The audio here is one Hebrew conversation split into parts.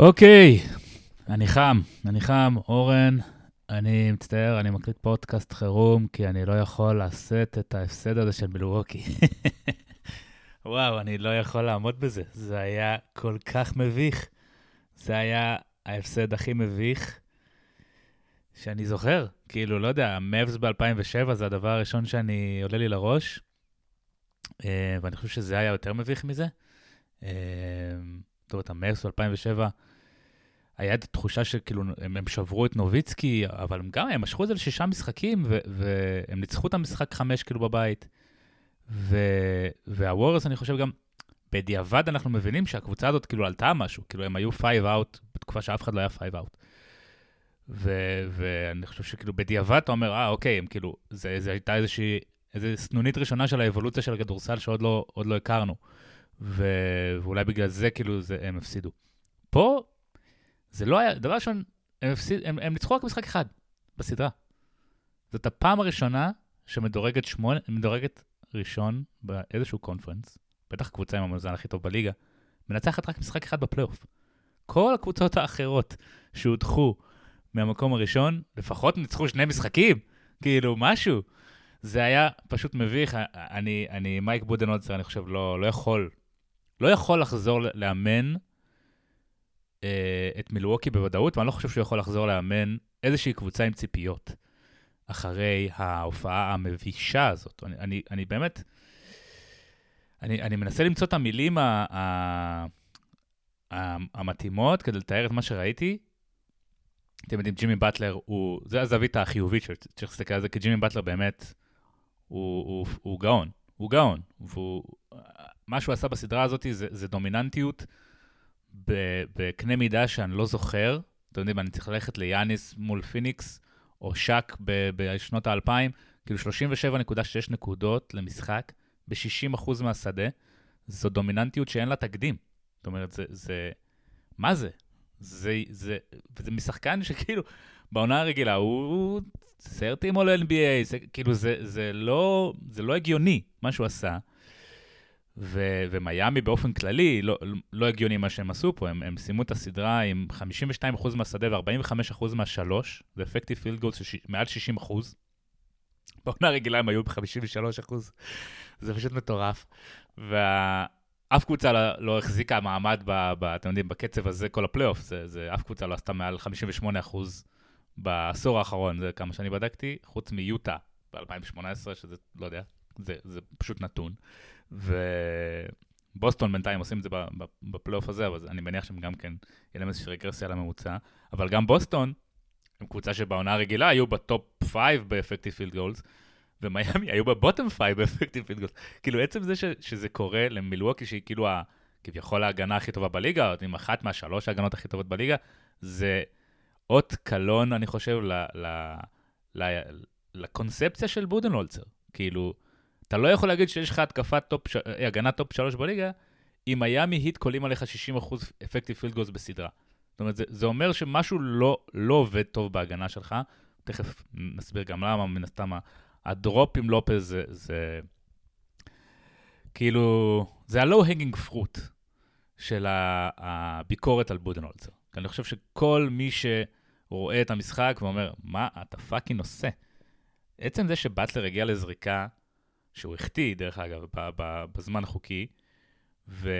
אוקיי, אני חם, אני חם, אורן, אני מצטער, אני מקליט פודקאסט חירום, כי אני לא יכול לשאת את ההפסד הזה של מילווקי. וואו, אני לא יכול לעמוד בזה. זה היה כל כך מביך. זה היה ההפסד הכי מביך שאני זוכר. כאילו, לא יודע, המאבס ב-2007 זה הדבר הראשון שאני עולה לי לראש, אה, ואני חושב שזה היה יותר מביך מזה. אה, זאת אומרת, המאבס ב-2007, היה את התחושה שכאילו הם, הם שברו את נוביצקי, אבל גם הם משכו את זה לשישה משחקים, ו- והם ניצחו את המשחק חמש כאילו בבית. ו- והווריירס, אני חושב גם, בדיעבד אנחנו מבינים שהקבוצה הזאת כאילו גילתה משהו, כאילו הם היו five out בתקופה שאף אחד לא היה five out. ואני חושב שכאילו בדיעבד אתה אומר, אה, אוקיי, הם כאילו, זה, זה הייתה איזושהי, איזו סנונית ראשונה של האבולוציה של הכדורסל שעוד לא, לא הכרנו. ו- ואולי בגלל זה כאילו זה, הם הפסידו. פה זה לא היה, דבר ראשון, הם, הפסיד, הם, הם ניצחו רק משחק אחד בסדרה. זאת הפעם הראשונה שמדורגת שמונה, מדורגת ראשון באיזשהו קונפרנס, בטח קבוצה עם המאזן הכי טוב בליגה, מנצחת רק משחק אחד בפלייאוף. כל הקבוצות האחרות שהודחו מהמקום הראשון, לפחות ניצחו שני משחקים, כאילו, משהו. זה היה פשוט מביך. אני, אני מייק בודנולצר, אני חושב, לא, לא יכול, לא יכול לחזור לאמן את מילווקי בוודאות, ואני לא חושב שהוא יכול לחזור לאמן איזושהי קבוצה עם ציפיות אחרי ההופעה המבישה הזאת. אני, אני, אני באמת, אני, אני מנסה למצוא את המילים ה, ה, ה, המתאימות כדי לתאר את מה שראיתי. אתם יודעים, ג'ימי באטלר הוא, זה הזווית החיובית שצריך להסתכל על זה, כי ג'ימי באטלר באמת, הוא, הוא, הוא גאון, הוא גאון. ומה שהוא עשה בסדרה הזאת זה, זה דומיננטיות. בקנה מידה שאני לא זוכר. אתם יודעים, אני צריך ללכת ליאניס מול פיניקס, או שק בשנות האלפיים, כאילו 37.6 נקודות למשחק, ב-60% מהשדה. זו דומיננטיות שאין לה תקדים. זאת אומרת, זה... זה מה זה? זה, זה, זה משחקן שכאילו, בעונה הרגילה הוא סרטים או ל-NBA, זה, כאילו זה, זה, לא, זה לא הגיוני מה שהוא עשה. ו- ומיאמי באופן כללי, לא, לא הגיוני מה שהם עשו פה, הם, הם סיימו את הסדרה עם 52% מהשדה ו-45% מהשלוש, זה אפקטיב פילד גולד של מעל 60%. בעונה הרגילה הם היו ב-53%, זה פשוט מטורף. ואף קבוצה לא, לא החזיקה מעמד, ב, ב, אתם יודעים, בקצב הזה כל הפלייאוף, זה, זה, אף קבוצה לא עשתה מעל 58% בעשור האחרון, זה כמה שאני בדקתי, חוץ מיוטה ב-2018, שזה, לא יודע, זה, זה פשוט נתון. ובוסטון בינתיים עושים את זה בפלייאוף הזה, אבל אני מניח שהם גם כן, יהיה להם איזושהי רגרסיה לממוצע. אבל גם בוסטון, הם קבוצה שבעונה הרגילה היו ב top 5 ב effective field goals, ומיאמי היו ב bottom 5 ב effective field goals. כאילו, עצם זה ש, שזה קורה למילווקי, שהיא כאילו ה, כביכול ההגנה הכי טובה בליגה, או עם אחת מהשלוש ההגנות הכי טובות בליגה, זה אות קלון, אני חושב, ל, ל, ל, לקונספציה של בודנולצר. כאילו, אתה לא יכול להגיד שיש לך התקפת top. אה, הגנה top 3 בליגה, אם מיאמי היט קולעים עליך 60% effective field goals בסדרה. זאת אומרת, זה, זה אומר שמשהו לא, לא עובד טוב בהגנה שלך. תכף נסביר גם למה, מן הסתם, ה drop עם לופז זה, זה כאילו, זה ה-low-hanging fruit של הביקורת על בודנולצר. אני חושב שכל מי שרואה את המשחק ואומר, מה אתה fucking עושה? עצם זה שבטלר הגיע לזריקה שהוא החטיא, דרך אגב, בזמן החוקי, ו...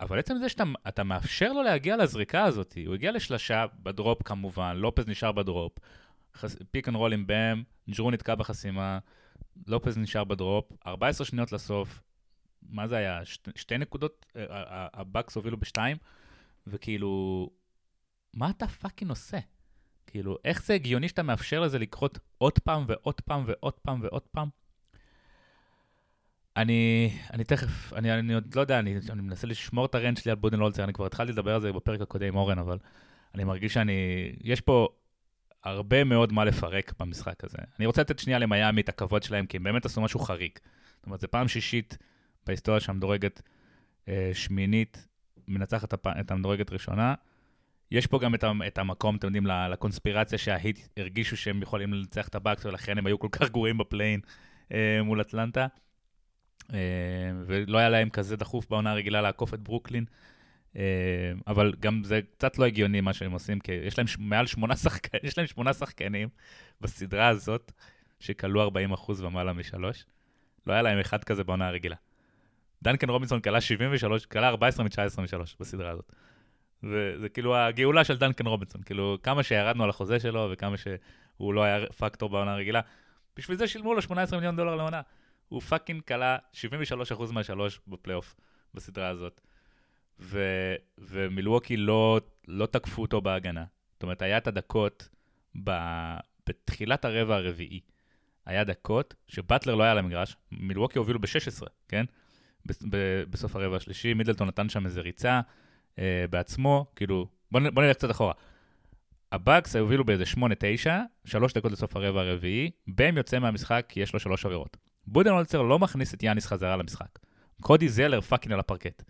אבל עצם זה שאתה מאפשר לו להגיע לזריקה הזאת, הוא הגיע לשלשה, ב drop כמובן, לופז נשאר ב drop, חס... pick and roll עם באם, ג'רו נתקע בחסימה, לופז נשאר ב drop, 14 שניות לסוף, מה זה היה? שתי, שתי נקודות, הבאקס הובילו בשתיים, וכאילו, מה אתה fucking עושה? כאילו, איך זה הגיוני שאתה מאפשר לזה לקרות עוד פעם ועוד פעם ועוד פעם ועוד פעם? אני, אני תכף, אני, אני עוד לא יודע, אני, אני מנסה לשמור את ה rant שלי על בודנולצר, אני כבר התחלתי לדבר על זה בפרק הקודם עם אורן, אבל אני מרגיש שאני, יש פה הרבה מאוד מה לפרק במשחק הזה. אני רוצה לתת שנייה למיאמי את הכבוד שלהם, כי הם באמת עשו משהו חריג. זאת אומרת, זו פעם שישית בהיסטוריה שהמדורגת אה, שמינית מנצחת הפ... את המדורגת ראשונה. יש פה גם את, את המקום, אתם יודעים, לקונספירציה שההיט הרגישו שהם יכולים לנצח את הבאקס, ולכן הם היו כל כך גרועים ב play-in אה, מול אטלנטה. אה, ולא היה להם כזה דחוף בעונה הרגילה לעקוף את ברוקלין. אבל גם זה קצת לא הגיוני מה שהם עושים, כי יש להם מעל שמונה שחקנים, יש להם שמונה שחקנים בסדרה הזאת, שכלו 40% ומעלה משלוש. לא היה להם אחד כזה בעונה הרגילה. דנקן רובינסון כלה 73, כלה 14 מ-19 מ-3 בסדרה הזאת. וזה כאילו הגאולה של דנקן רובינסון, כאילו כמה שירדנו על החוזה שלו וכמה שהוא לא היה פקטור בעונה הרגילה, בשביל זה שילמו לו 18 מיליון דולר לעונה. הוא פאקינג כלה 73% מהשלוש בפלייאוף בסדרה הזאת. ו, ומילווקי לא, לא תקפו אותו בהגנה. זאת אומרת, היה את הדקות ב, בתחילת הרבע הרביעי. היה דקות שבטלר לא היה על המגרש, מילווקי הובילו ב-16, כן? בסוף הרבע השלישי, מידלטון נתן שם איזה ריצה אה, בעצמו, כאילו, בוא, בוא נלך קצת אחורה. הבאקס הובילו באיזה 8-9, שלוש דקות לסוף הרבע הרביעי, בם יוצא מהמשחק כי יש לו שלוש עבירות. בודנולצר לא מכניס את יאניס חזרה למשחק. קודי זלר fucking על הפרקט.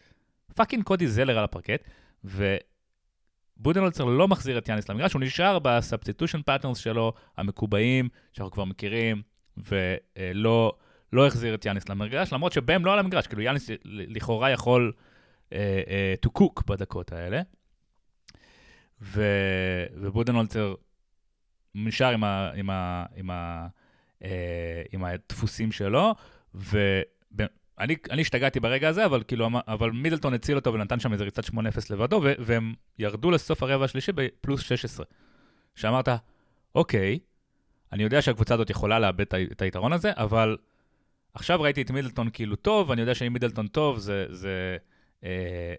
fucking קודי זלר על הפרקט, ובודנולצר לא מחזיר את יאניס למגרש, הוא נשאר ב substitution patterns שלו, המקובעים, שאנחנו כבר מכירים, ולא לא החזיר את יאניס למגרש, למרות שבם לא על המגרש, כאילו יאניס לכאורה יכול uh, uh, to cook בדקות האלה. ובודנולצר נשאר עם, ה, עם, ה, עם, ה, עם הדפוסים שלו, ואני השתגעתי ברגע הזה, אבל כאילו, אבל מידלטון הציל אותו ונתן שם איזה ריצת 8-0 לבדו, והם ירדו לסוף הרבע השלישי בפלוס 16. שאמרת, אוקיי, אני יודע שהקבוצה הזאת יכולה לאבד את היתרון הזה, אבל עכשיו ראיתי את מידלטון כאילו טוב, אני יודע שאם מידלטון טוב, זה, זה, אה,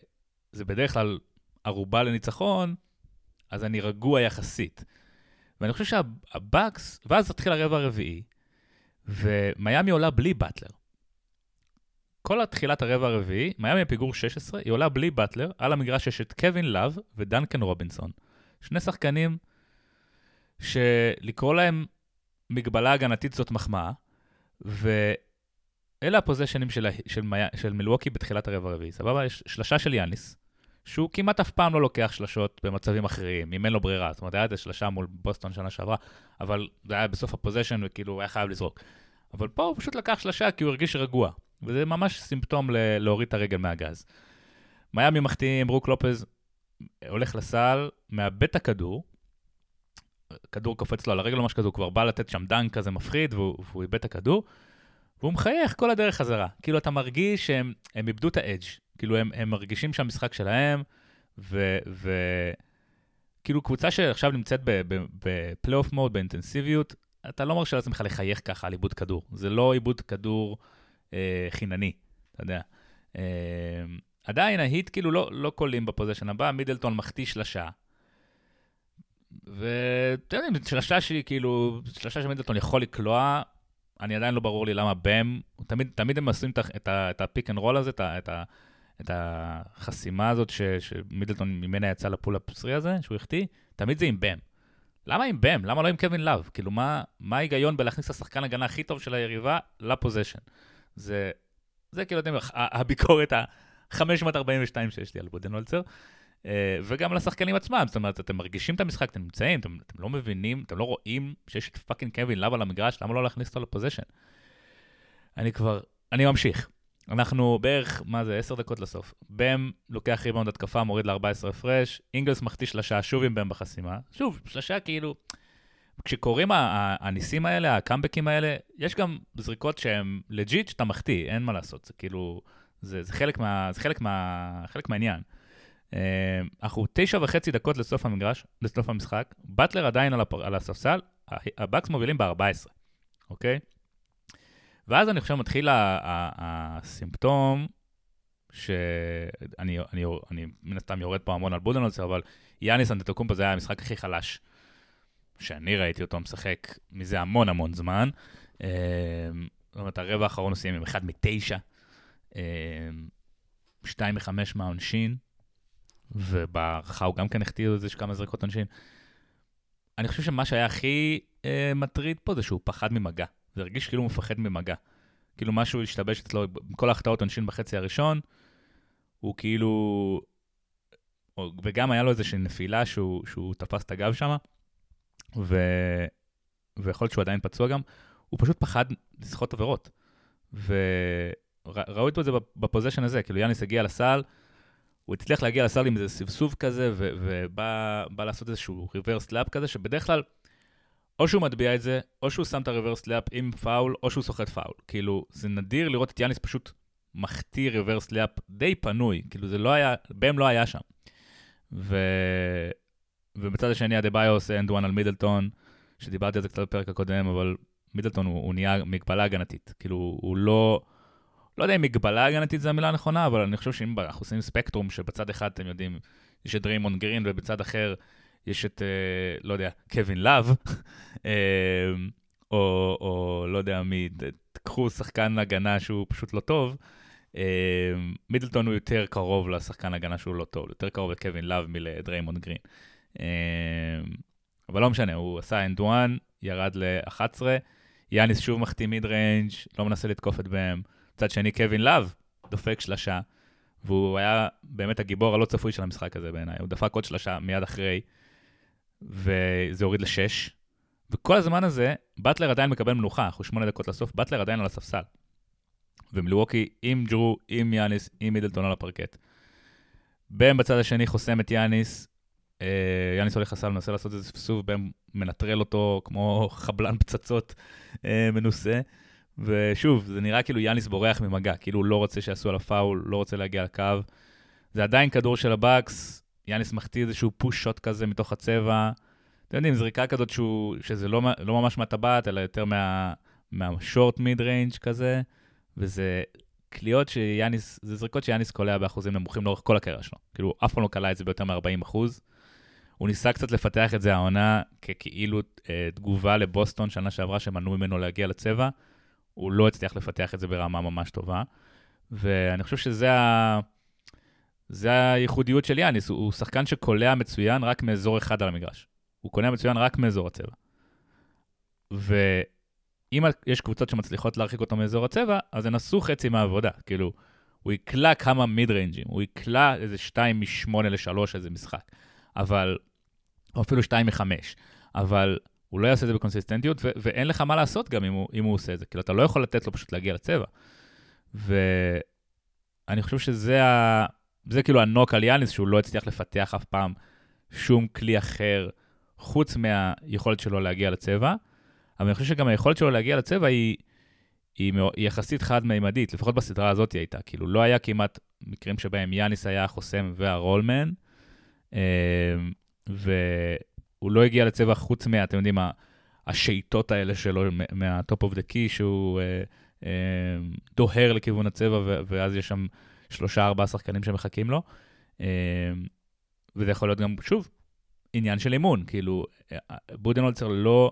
זה בדרך כלל ערובה לניצחון, אז אני רגוע יחסית. ואני חושב שהבאקס, ואז התחיל הרבע הרביעי, ומיאמי עולה בלי באטלר. כל התחילת הרבע הרביעי, מיאמי בפיגור 16, היא עולה בלי באטלר, על המגרש יש את קווין לאב ודנקן רובינסון. שני שחקנים שלקרוא להם מגבלה הגנתית זאת מחמאה, ואלה הפוזיישנים של, של, של מילווקי בתחילת הרבע הרביעי, סבבה? יש שלשה של יאניס, שהוא כמעט אף פעם לא לוקח שלשות במצבים אחרים, אם אין לו ברירה. זאת אומרת, היה איזה שלשה מול בוסטון שנה שעברה, אבל זה היה בסוף הפוזיישן וכאילו הוא היה חייב לזרוק. אבל פה הוא פשוט לקח שלשה כי הוא הרגיש רגוע, וזה ממש סימפטום ל- להוריד את הרגל מהגז. מיאמי מחטיאים, ברוק לופז הולך לסל, מאבד את הכדור, כדור קופץ לו על הרגל או משהו כזה, הוא כבר בא לתת שם דנק כזה מפחיד, והוא, והוא איבד את הכדור, והוא מחייך כל הדרך חזרה. כאילו, אתה מרגיש שהם איבדו את האדג', כאילו, הם, הם מרגישים שהמשחק שלהם, וכאילו, קבוצה שעכשיו נמצאת בפלייאוף מוד, באינטנסיביות, אתה לא מרשה לעצמך לחייך ככה על איבוד כדור. זה לא איבוד כדור אה, חינני, אתה יודע. אה, עדיין ההיט כאילו לא, לא קולעים ב possession הבא, מידלטון מחטיא שלשה, ואתם יודעים, שלושה שהיא כאילו, שלושה שמידלטון יכול לקלוע, אני עדיין לא ברור לי למה בם, תמיד, תמיד הם עושים את ה pick and roll הזה, את, את, את החסימה הזאת ש, שמידלטון ממנה יצא ל pull-up three הזה, שהוא החטיא, תמיד זה עם בם. למה עם בם? למה לא עם קווין לאב? כאילו, מה, מה ההיגיון בלהכניס את השחקן הגנה הכי טוב של היריבה ל possession? זה, זה כאילו, אתם הביקורת ה-542 שיש לי על בודנולצר. אה, וגם לשחקנים עצמם, זאת אומרת, אתם מרגישים את המשחק, אתם נמצאים, אתם, אתם לא מבינים, אתם לא רואים שיש את fucking קווין לאב על המגרש, למה לא להכניס אותו ל possession? אני כבר, אני ממשיך. אנחנו בערך, מה זה, עשר דקות לסוף. בם לוקח ריבאונד התקפה, מוריד ל-14 הפרש, אינגלס מחטיא שלשה שוב עם בם בחסימה. שוב, שלשה כאילו, כשקורים הניסים האלה, הקאמבקים האלה, יש גם זריקות שהן legit שאתה מחטיא, אין מה לעשות, זה כאילו, זה, זה, חלק, מה, זה חלק, מה, חלק מהעניין. אה, אנחנו תשע וחצי דקות לסוף המגרש, לסוף המשחק, באטלר עדיין על, הפר, על הספסל, הבאקס מובילים ב-14, אוקיי? ואז אני חושב מתחיל הסימפטום, שאני אני, אני, מן הסתם יורד פה המון על בודנולצר, אבל יאניס אנטטוקומפה זה היה המשחק הכי חלש שאני ראיתי אותו משחק מזה המון המון זמן. אה, זאת אומרת, הרבע האחרון הוא סיים עם 1 מ-9, 2 מ-5 מהעונשין. ובהערכה הוא גם כן החטיא איזה כמה זריקות עונשין. אני חושב שמה שהיה הכי אה, מטריד פה זה שהוא פחד ממגע. זה הרגיש כאילו הוא מפחד ממגע. כאילו משהו השתבש אצלו, כל ההחטאות עונשין בחצי הראשון, הוא כאילו... וגם היה לו איזושהי נפילה שהוא, שהוא תפס את הגב שם, ו... ויכול להיות שהוא עדיין פצוע גם, הוא פשוט פחד לסחוט עבירות. וראו את זה ב possession הזה, כאילו יאניס הגיע לסל, הוא הצליח להגיע לסל עם איזה סבסוב כזה, ובא לעשות איזשהו reverse layup כזה, שבדרך כלל, או שהוא מטביע את זה, או שהוא שם את ה reverse layup עם פאול, או שהוא סוחט פאול. כאילו, זה נדיר לראות את יאניס פשוט מחטיא reverse layup די פנוי, כאילו זה לא היה, בם לא היה שם. ו... ובצד השני, אדבאיו עושה and one על מידלטון, שדיברתי על זה קצת בפרק הקודם, אבל מידלטון הוא, הוא נהיה מגבלה הגנתית. כאילו, הוא לא... לא יודע אם מגבלה הגנתית זו המילה הנכונה, אבל אני חושב שאם אנחנו עושים ספקטרום, שבצד אחד, אתם יודעים, יש את דריימון גרין, ובצד אחר יש את, אה, לא יודע, קווין לאב, אה, או, או לא יודע מי, תקחו שחקן הגנה שהוא פשוט לא טוב, אה, מידלטון הוא יותר קרוב לשחקן הגנה שהוא לא טוב, יותר קרוב לקווין לאב מלדריימון גרין. אבל לא משנה, הוא עשה and one, ירד ל-11, יאניס שוב מחטיא mid range, לא מנסה לתקוף את בם. מצד שני, קווין לאב דופק שלשה, והוא היה באמת הגיבור הלא צפוי של המשחק הזה בעיניי. הוא דפק עוד שלשה מיד אחרי, וזה הוריד לשש. וכל הזמן הזה, באטלר עדיין מקבל מנוחה, אנחנו שמונה דקות לסוף, באטלר עדיין על הספסל. ומלווקי עם ג'רו, עם יאניס, עם מידלטון על הפרקט. בם בצד השני חוסם את יאניס, אה, יאניס הולך לסל, מנסה לעשות איזה ספסוף, בם מנטרל אותו כמו חבלן פצצות אה, מנוסה. ושוב, זה נראה כאילו יאניס בורח ממגע, כאילו הוא לא רוצה שיעשו על הפאול, לא רוצה להגיע לקו. זה עדיין כדור של הבאקס, יאניס מחטיא איזשהו push shot כזה מתוך הצבע. אתם יודעים, זריקה כזאת שהוא, שזה לא, לא ממש מהטבעת, אלא יותר מה, מה short mid range כזה, וזה קליעות שיאניס, זה זריקות שיאניס קולע באחוזים נמוכים לאורך כל הקריירה שלו. כאילו, אף פעם לא קלע את זה ביותר מ-40 אחוז. הוא ניסה קצת לפתח את זה העונה ככאילו אה, תגובה לבוסטון, שנה שעברה שמנעו ממנו להגיע לצבע. הוא לא הצליח לפתח את זה ברמה ממש טובה. ואני חושב שזה ה... זה הייחודיות של יאניס, הוא, שחקן שקולע מצוין רק מאזור אחד על המגרש. הוא קולע מצוין רק מאזור הצבע. ואם יש קבוצות שמצליחות להרחיק אותו מאזור הצבע, אז הן עשו חצי מהעבודה. כאילו, הוא יקלע כמה מיד ריינג'ים, הוא יקלע איזה 2 מ-8 ל-3 איזה משחק, אבל, או אפילו 2 מ-5, אבל הוא לא יעשה את זה בקונסיסטנטיות, ו- ואין לך מה לעשות גם אם הוא, אם הוא עושה את זה. כאילו, אתה לא יכול לתת לו פשוט להגיע לצבע. ואני חושב שזה ה... זה כאילו הנוק על יאניס, שהוא לא הצליח לפתח אף פעם שום כלי אחר, חוץ מהיכולת שלו להגיע לצבע. אבל אני חושב שגם היכולת שלו להגיע לצבע היא, היא, היא יחסית חד-מימדית, לפחות בסדרה הזאת היא הייתה. כאילו, לא היה כמעט מקרים שבהם יאניס היה החוסם והרולמן, אה, ו... הוא לא הגיע לצבע חוץ מה, אתם יודעים, השאיטות האלה שלו מה top of the key, שהוא אה, אה, דוהר לכיוון הצבע, ואז יש שם שלושה, ארבעה שחקנים שמחכים לו. אה, וזה יכול להיות גם, שוב, עניין של אימון. כאילו, אה, בודנולצר לא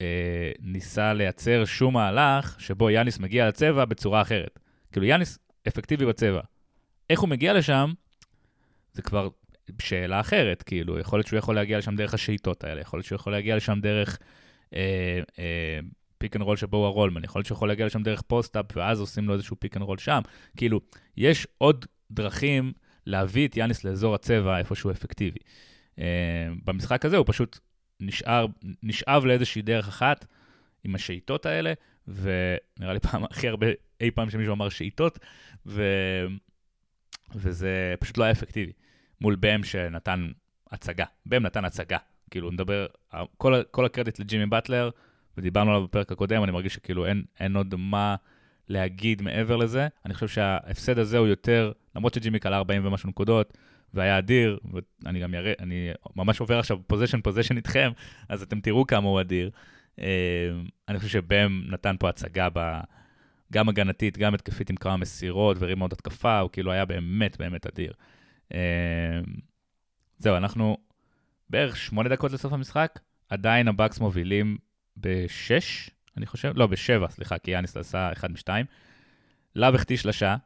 אה, ניסה לייצר שום מהלך שבו יאניס מגיע לצבע בצורה אחרת. כאילו, יאניס אפקטיבי בצבע. איך הוא מגיע לשם, זה כבר שאלה אחרת, כאילו, יכול להיות שהוא יכול להגיע לשם דרך השעיטות האלה, יכול להיות שהוא יכול להגיע לשם דרך אה, אה, pick and roll שבו הוא ה roll man, יכול להיות שהוא יכול להגיע לשם דרך post-up, ואז עושים לו איזשהו pick and roll שם. כאילו, יש עוד דרכים להביא את יאניס לאזור הצבע איפה שהוא אפקטיבי. אה, במשחק הזה הוא פשוט נשאר, נשאב לאיזושהי דרך אחת עם השעיטות האלה, ונראה לי פעם הכי הרבה אי פעם שמישהו אמר שעיטות, ו... וזה פשוט לא היה אפקטיבי. מול בם שנתן הצגה. בם נתן הצגה. כאילו, נדבר, כל, כל הקרדיט לג'ימי באטלר, ודיברנו עליו בפרק הקודם, אני מרגיש שכאילו אין, אין עוד מה להגיד מעבר לזה. אני חושב שההפסד הזה הוא יותר, למרות שג'ימי קלע 40 ומשהו נקודות, והיה אדיר, ואני גם אראה, אני ממש עובר עכשיו possession possession איתכם, אז אתם תראו כמה הוא אדיר. אה, אני חושב שבם נתן פה הצגה ב... גם הגנתית, גם התקפית עם כמה מסירות ורימות התקפה, הוא כאילו היה באמת באמת אדיר. אמ, זהו, אנחנו בערך שמונה דקות לסוף המשחק, עדיין הבאקס מובילים בשש, אני חושב, לא, בשבע, סליחה, כי יאניס עשה אחד משתיים. לאב החטיא שלשה,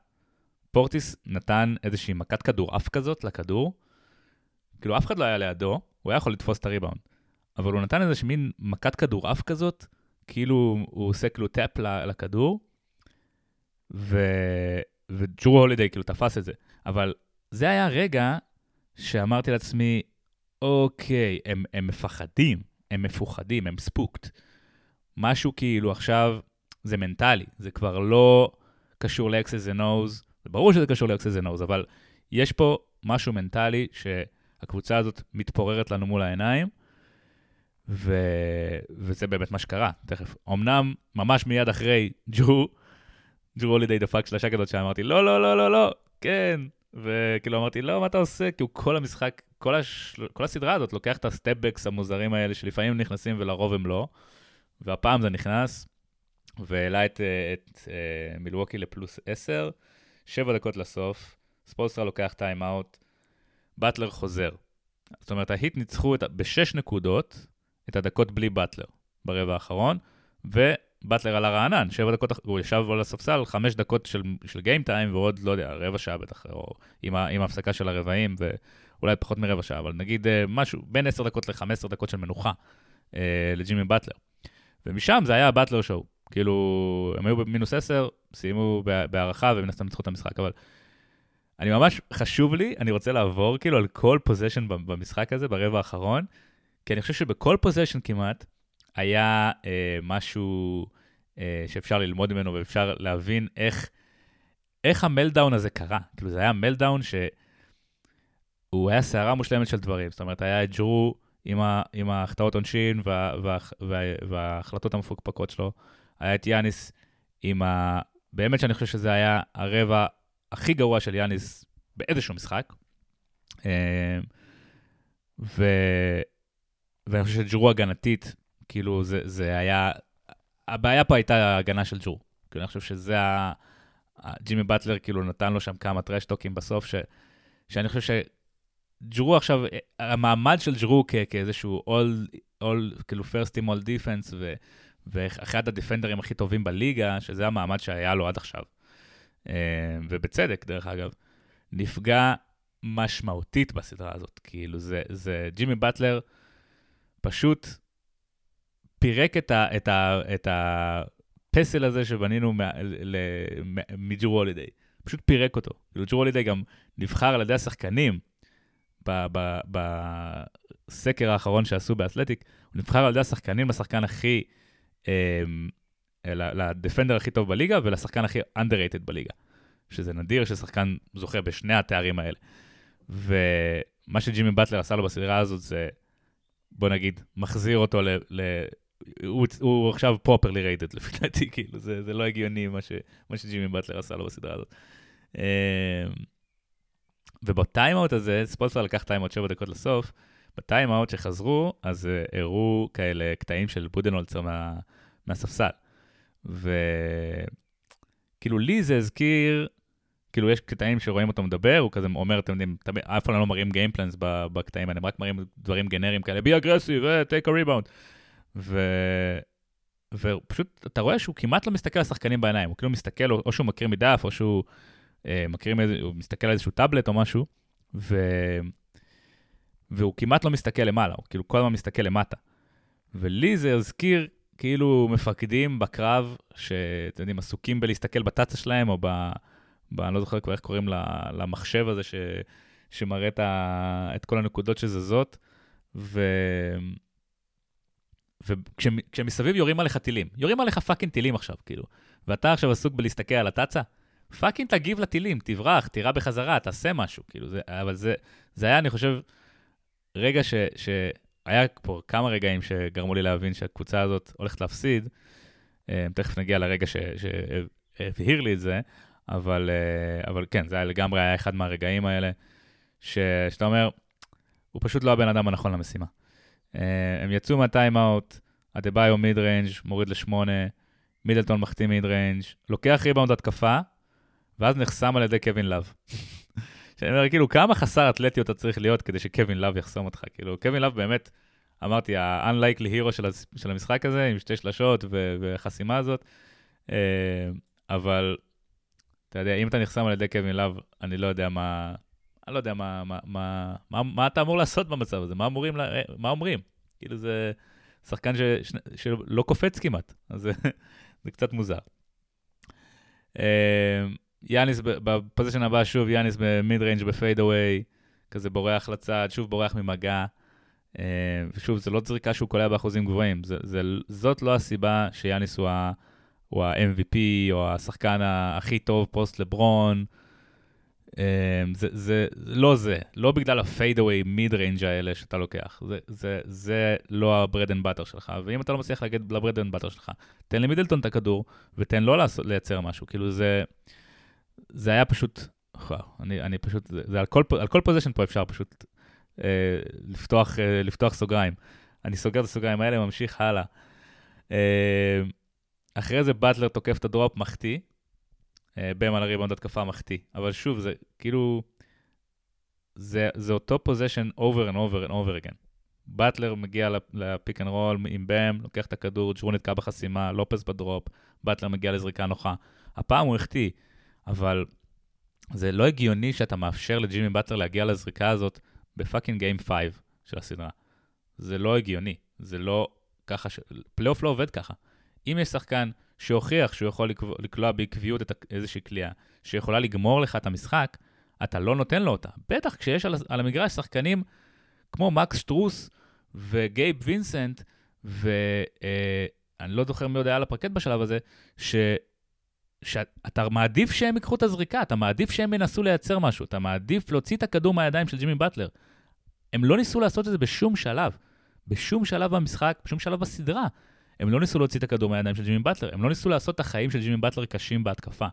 פורטיס נתן איזושהי מכת כדור עף כזאת לכדור, כאילו אף אחד לא היה לידו, הוא היה יכול לתפוס את הריבאונד, אבל הוא נתן איזושהי מין מכת כדור עף כזאת, כאילו הוא עושה כאילו tap לכדור, ו... וג'רו הולידיי כאילו תפס את זה, אבל זה היה רגע שאמרתי לעצמי, אוקיי, הם, הם מפחדים, הם מפוחדים, הם ספוקט. משהו כאילו עכשיו, זה מנטלי, זה כבר לא קשור ל-X's and O's, זה ברור שזה קשור ל-X's and O's, אבל יש פה משהו מנטלי שהקבוצה הזאת מתפוררת לנו מול העיניים, ו... וזה באמת מה שקרה, תכף. אמנם, ממש מיד אחרי ג'ו, ג'רו הולידיי דפק שלשה כזאת שאמרתי, לא, לא, לא, לא, לא, כן. וכאילו אמרתי, לא, מה אתה עושה? כי הוא כל המשחק, כל, הש... כל הסדרה הזאת לוקח את ה stepbacks המוזרים האלה, שלפעמים נכנסים ולרוב הם לא, והפעם זה נכנס, והעלה את, את, את אה, מילווקי לפלוס 10, שבע דקות לסוף, ספולסטרה לוקח timeout, באטלר חוזר. זאת אומרת, ההיט ניצחו את, בשש נקודות את הדקות בלי באטלר ברבע האחרון, ובאטלר עלה רענן, שבע דקות, הוא ישב על הספסל חמש דקות של, של גיים טיים, ועוד, לא יודע, רבע שעה בטח, או עם, ה, עם ההפסקה של הרבעים, ואולי פחות מרבע שעה, אבל נגיד אה, משהו, בין עשר דקות לחמש עשר דקות של מנוחה אה, לג'ימי באטלר. ומשם זה היה הבאטלר שואו. כאילו, הם היו במינוס 10, סיימו בהערכה ומן הסתם ניצחו את המשחק, אבל אני ממש, חשוב לי, אני רוצה לעבור כאילו על כל פוזיישן במשחק הזה, ברבע האחרון, כי אני חושב שבכל פוזיישן כמעט היה אה, משהו אה, שאפשר ללמוד ממנו ואפשר להבין איך, איך המלדאון הזה קרה. כאילו, זה היה מלדאון שהוא היה סערה מושלמת של דברים. זאת אומרת, היה את ג'רו עם, ה, עם ההחטאות עונשין וה, וה, וה, וההחלטות המפוקפקות שלו. היה את יאניס עם ה... באמת שאני חושב שזה היה הרבע הכי גרוע של יאניס באיזשהו משחק. אה, ו... ואני חושב שג'רו הגנתית, כאילו זה, זה היה... הבעיה פה הייתה ההגנה של ג'רו. כאילו אני חושב שזה ה... ג'ימי באטלר כאילו נתן לו שם כמה טרשטוקים בסוף, ש... שאני חושב שג'רו עכשיו, המעמד של ג'רו. כאיזשהו all, all, כאילו first team all defense, ו... ואחד הדפנדרים הכי טובים בליגה, שזה המעמד שהיה לו עד עכשיו. אה, ובצדק, דרך אגב, נפגע משמעותית בסדרה הזאת. כאילו, זה, זה ג'ימי באטלר פשוט פירק את, ה, את, ה, את הפסל הזה שבנינו מג'רו הולידיי. פשוט פירק אותו. כאילו, ג'רו הולידיי גם נבחר על ידי השחקנים בסקר האחרון שעשו באתלטיק, הוא נבחר על ידי השחקנים לשחקן הכי... אמ, ל defender הכי טוב בליגה ולשחקן הכי underrated בליגה. שזה נדיר ששחקן זוכה בשני התארים האלה. ומה שג'ימי באטלר עשה לו בסדרה הזאת זה, בוא נגיד, מחזיר אותו ל... ל הוא, הוא עכשיו properly rated לפי דעתי, כאילו, זה, זה לא הגיוני מה, ש, מה שג'ימי באטלר עשה לו בסדרה הזאת. וב timeout הזה, ספולסטרה לקח timeout שבע דקות לסוף, בטיימאוט שחזרו, אז uh, הראו כאלה קטעים של בודנולצר מה, מהספסל. וכאילו לי זה הזכיר, כאילו יש קטעים שרואים אותו מדבר, הוא כזה אומר, אתם יודעים, אף פעם לא מראים גיימפלנס בקטעים האלה, הם רק מראים דברים גנריים כאלה, be aggressive, uh, take a rebound. ו... ופשוט, אתה רואה שהוא כמעט לא מסתכל על השחקנים בעיניים, הוא כאילו מסתכל, או שהוא מכיר מדף, או שהוא אה, מכיר, הוא מסתכל על איזשהו טאבלט או משהו, ו... והוא כמעט לא מסתכל למעלה, הוא כאילו כל הזמן מסתכל למטה. ולי זה הזכיר כאילו מפקדים בקרב, שאתם יודעים, עסוקים בלהסתכל בטאצה שלהם, או ב... ב אני לא זוכר כבר איך קוראים למחשב הזה ש, שמראה את, ה, את כל הנקודות שזזות, ו... וכשמסביב יורים עליך טילים, יורים עליך fucking טילים עכשיו, כאילו, ואתה עכשיו עסוק בלהסתכל על הטאצה, fucking תגיב לטילים, תברח, תירה בחזרה, תעשה משהו, כאילו, זה, אבל זה, זה היה, אני חושב, רגע ש, שהיה פה כמה רגעים שגרמו לי להבין שהקבוצה הזאת הולכת להפסיד, אה, תכף נגיע לרגע שהבהיר לי את זה, אבל, אה, אבל כן, זה היה לגמרי היה אחד מהרגעים האלה, ש, שאתה אומר, הוא פשוט לא הבן אדם הנכון למשימה. אה, הם יצאו מה timeout, אדבאיו mid range, מוריד לשמונה, מידלטון מחטיא mid range, לוקח ריבאונד התקפה, ואז נחסם על ידי קווין לאב. שאני אומר, כאילו, כמה חסר אתלטיות אתה צריך להיות כדי שקווין לאב יחסום אותך? כאילו, קווין לאב באמת, אמרתי, ה-unlikely hero של, של המשחק הזה, עם שתי שלשות והחסימה הזאת, אה, אבל, אתה יודע, אם אתה נחסם על ידי קווין לאב, אני לא יודע מה, אני לא יודע מה, מה, מה, מה, מה אתה אמור לעשות במצב הזה, מה, אמורים, מה אומרים? כאילו, זה שחקן ש, ש, שלא קופץ כמעט, אז זה, זה קצת מוזר. אה, יאניס ב possession הבא, שוב יאניס ב mid range ב fade away, כזה בורח לצד, שוב בורח ממגע. אה, ושוב, זה לא זריקה שהוא קולע באחוזים גבוהים, זה, זה, זאת לא הסיבה שיאניס הוא ה-MVP או השחקן הכי טוב פוסט לברון. אמ, זה, זה לא זה, לא בגלל ה fadeaway mid range האלה שאתה לוקח, זה, זה, זה לא ה bread and butter שלך, ואם אתה לא מצליח להגיע ל bread and butter שלך, תן למידלטון את הכדור ותן לו לעשות, לייצר משהו, כאילו זה, זה היה פשוט, אני, אני פשוט, זה, זה על כל, על כל possession פה אפשר פשוט אה, לפתוח, אה, לפתוח סוגריים. אני סוגר את הסוגריים האלה, ממשיך הלאה. אה, אחרי זה באטלר תוקף את ה drop, מחטיא. אה, בם על הריבאונד התקפה מחטיא. אבל שוב, זה כאילו, זה, זה אותו possession over and over and over again. באטלר מגיע ל pick and roll עם בם, לוקח את הכדור, ג'רו נתקע בחסימה, לופז ב drop, באטלר מגיע לזריקה נוחה. הפעם הוא החטיא, אבל זה לא הגיוני שאתה מאפשר לג'ימי באטלר להגיע לזריקה הזאת ב fucking game 5 של הסדרה. זה לא הגיוני, זה לא ככה, ש... פלייאוף לא עובד ככה. אם יש שחקן שהוכיח שהוא יכול לקלוע בעקביות את איזושהי קליעה, שיכולה לגמור לך את המשחק, אתה לא נותן לו אותה. בטח כשיש על, על המגרש שחקנים כמו מקס שטרוס וגייב וינסנט, ואני אה, לא זוכר מי עוד היה על הפרקט בשלב הזה, ש... שאתה מעדיף שהם ייקחו את הזריקה, אתה מעדיף שהם ינסו לייצר משהו, אתה מעדיף להוציא את הכדור מהידיים של ג'ימי באטלר. הם לא ניסו לעשות את זה בשום שלב. בשום שלב במשחק, בשום שלב בסדרה. הם לא ניסו להוציא את הכדור מהידיים של ג'ימי באטלר, הם לא ניסו לעשות את החיים של ג'ימי באטלר קשים בהתקפה.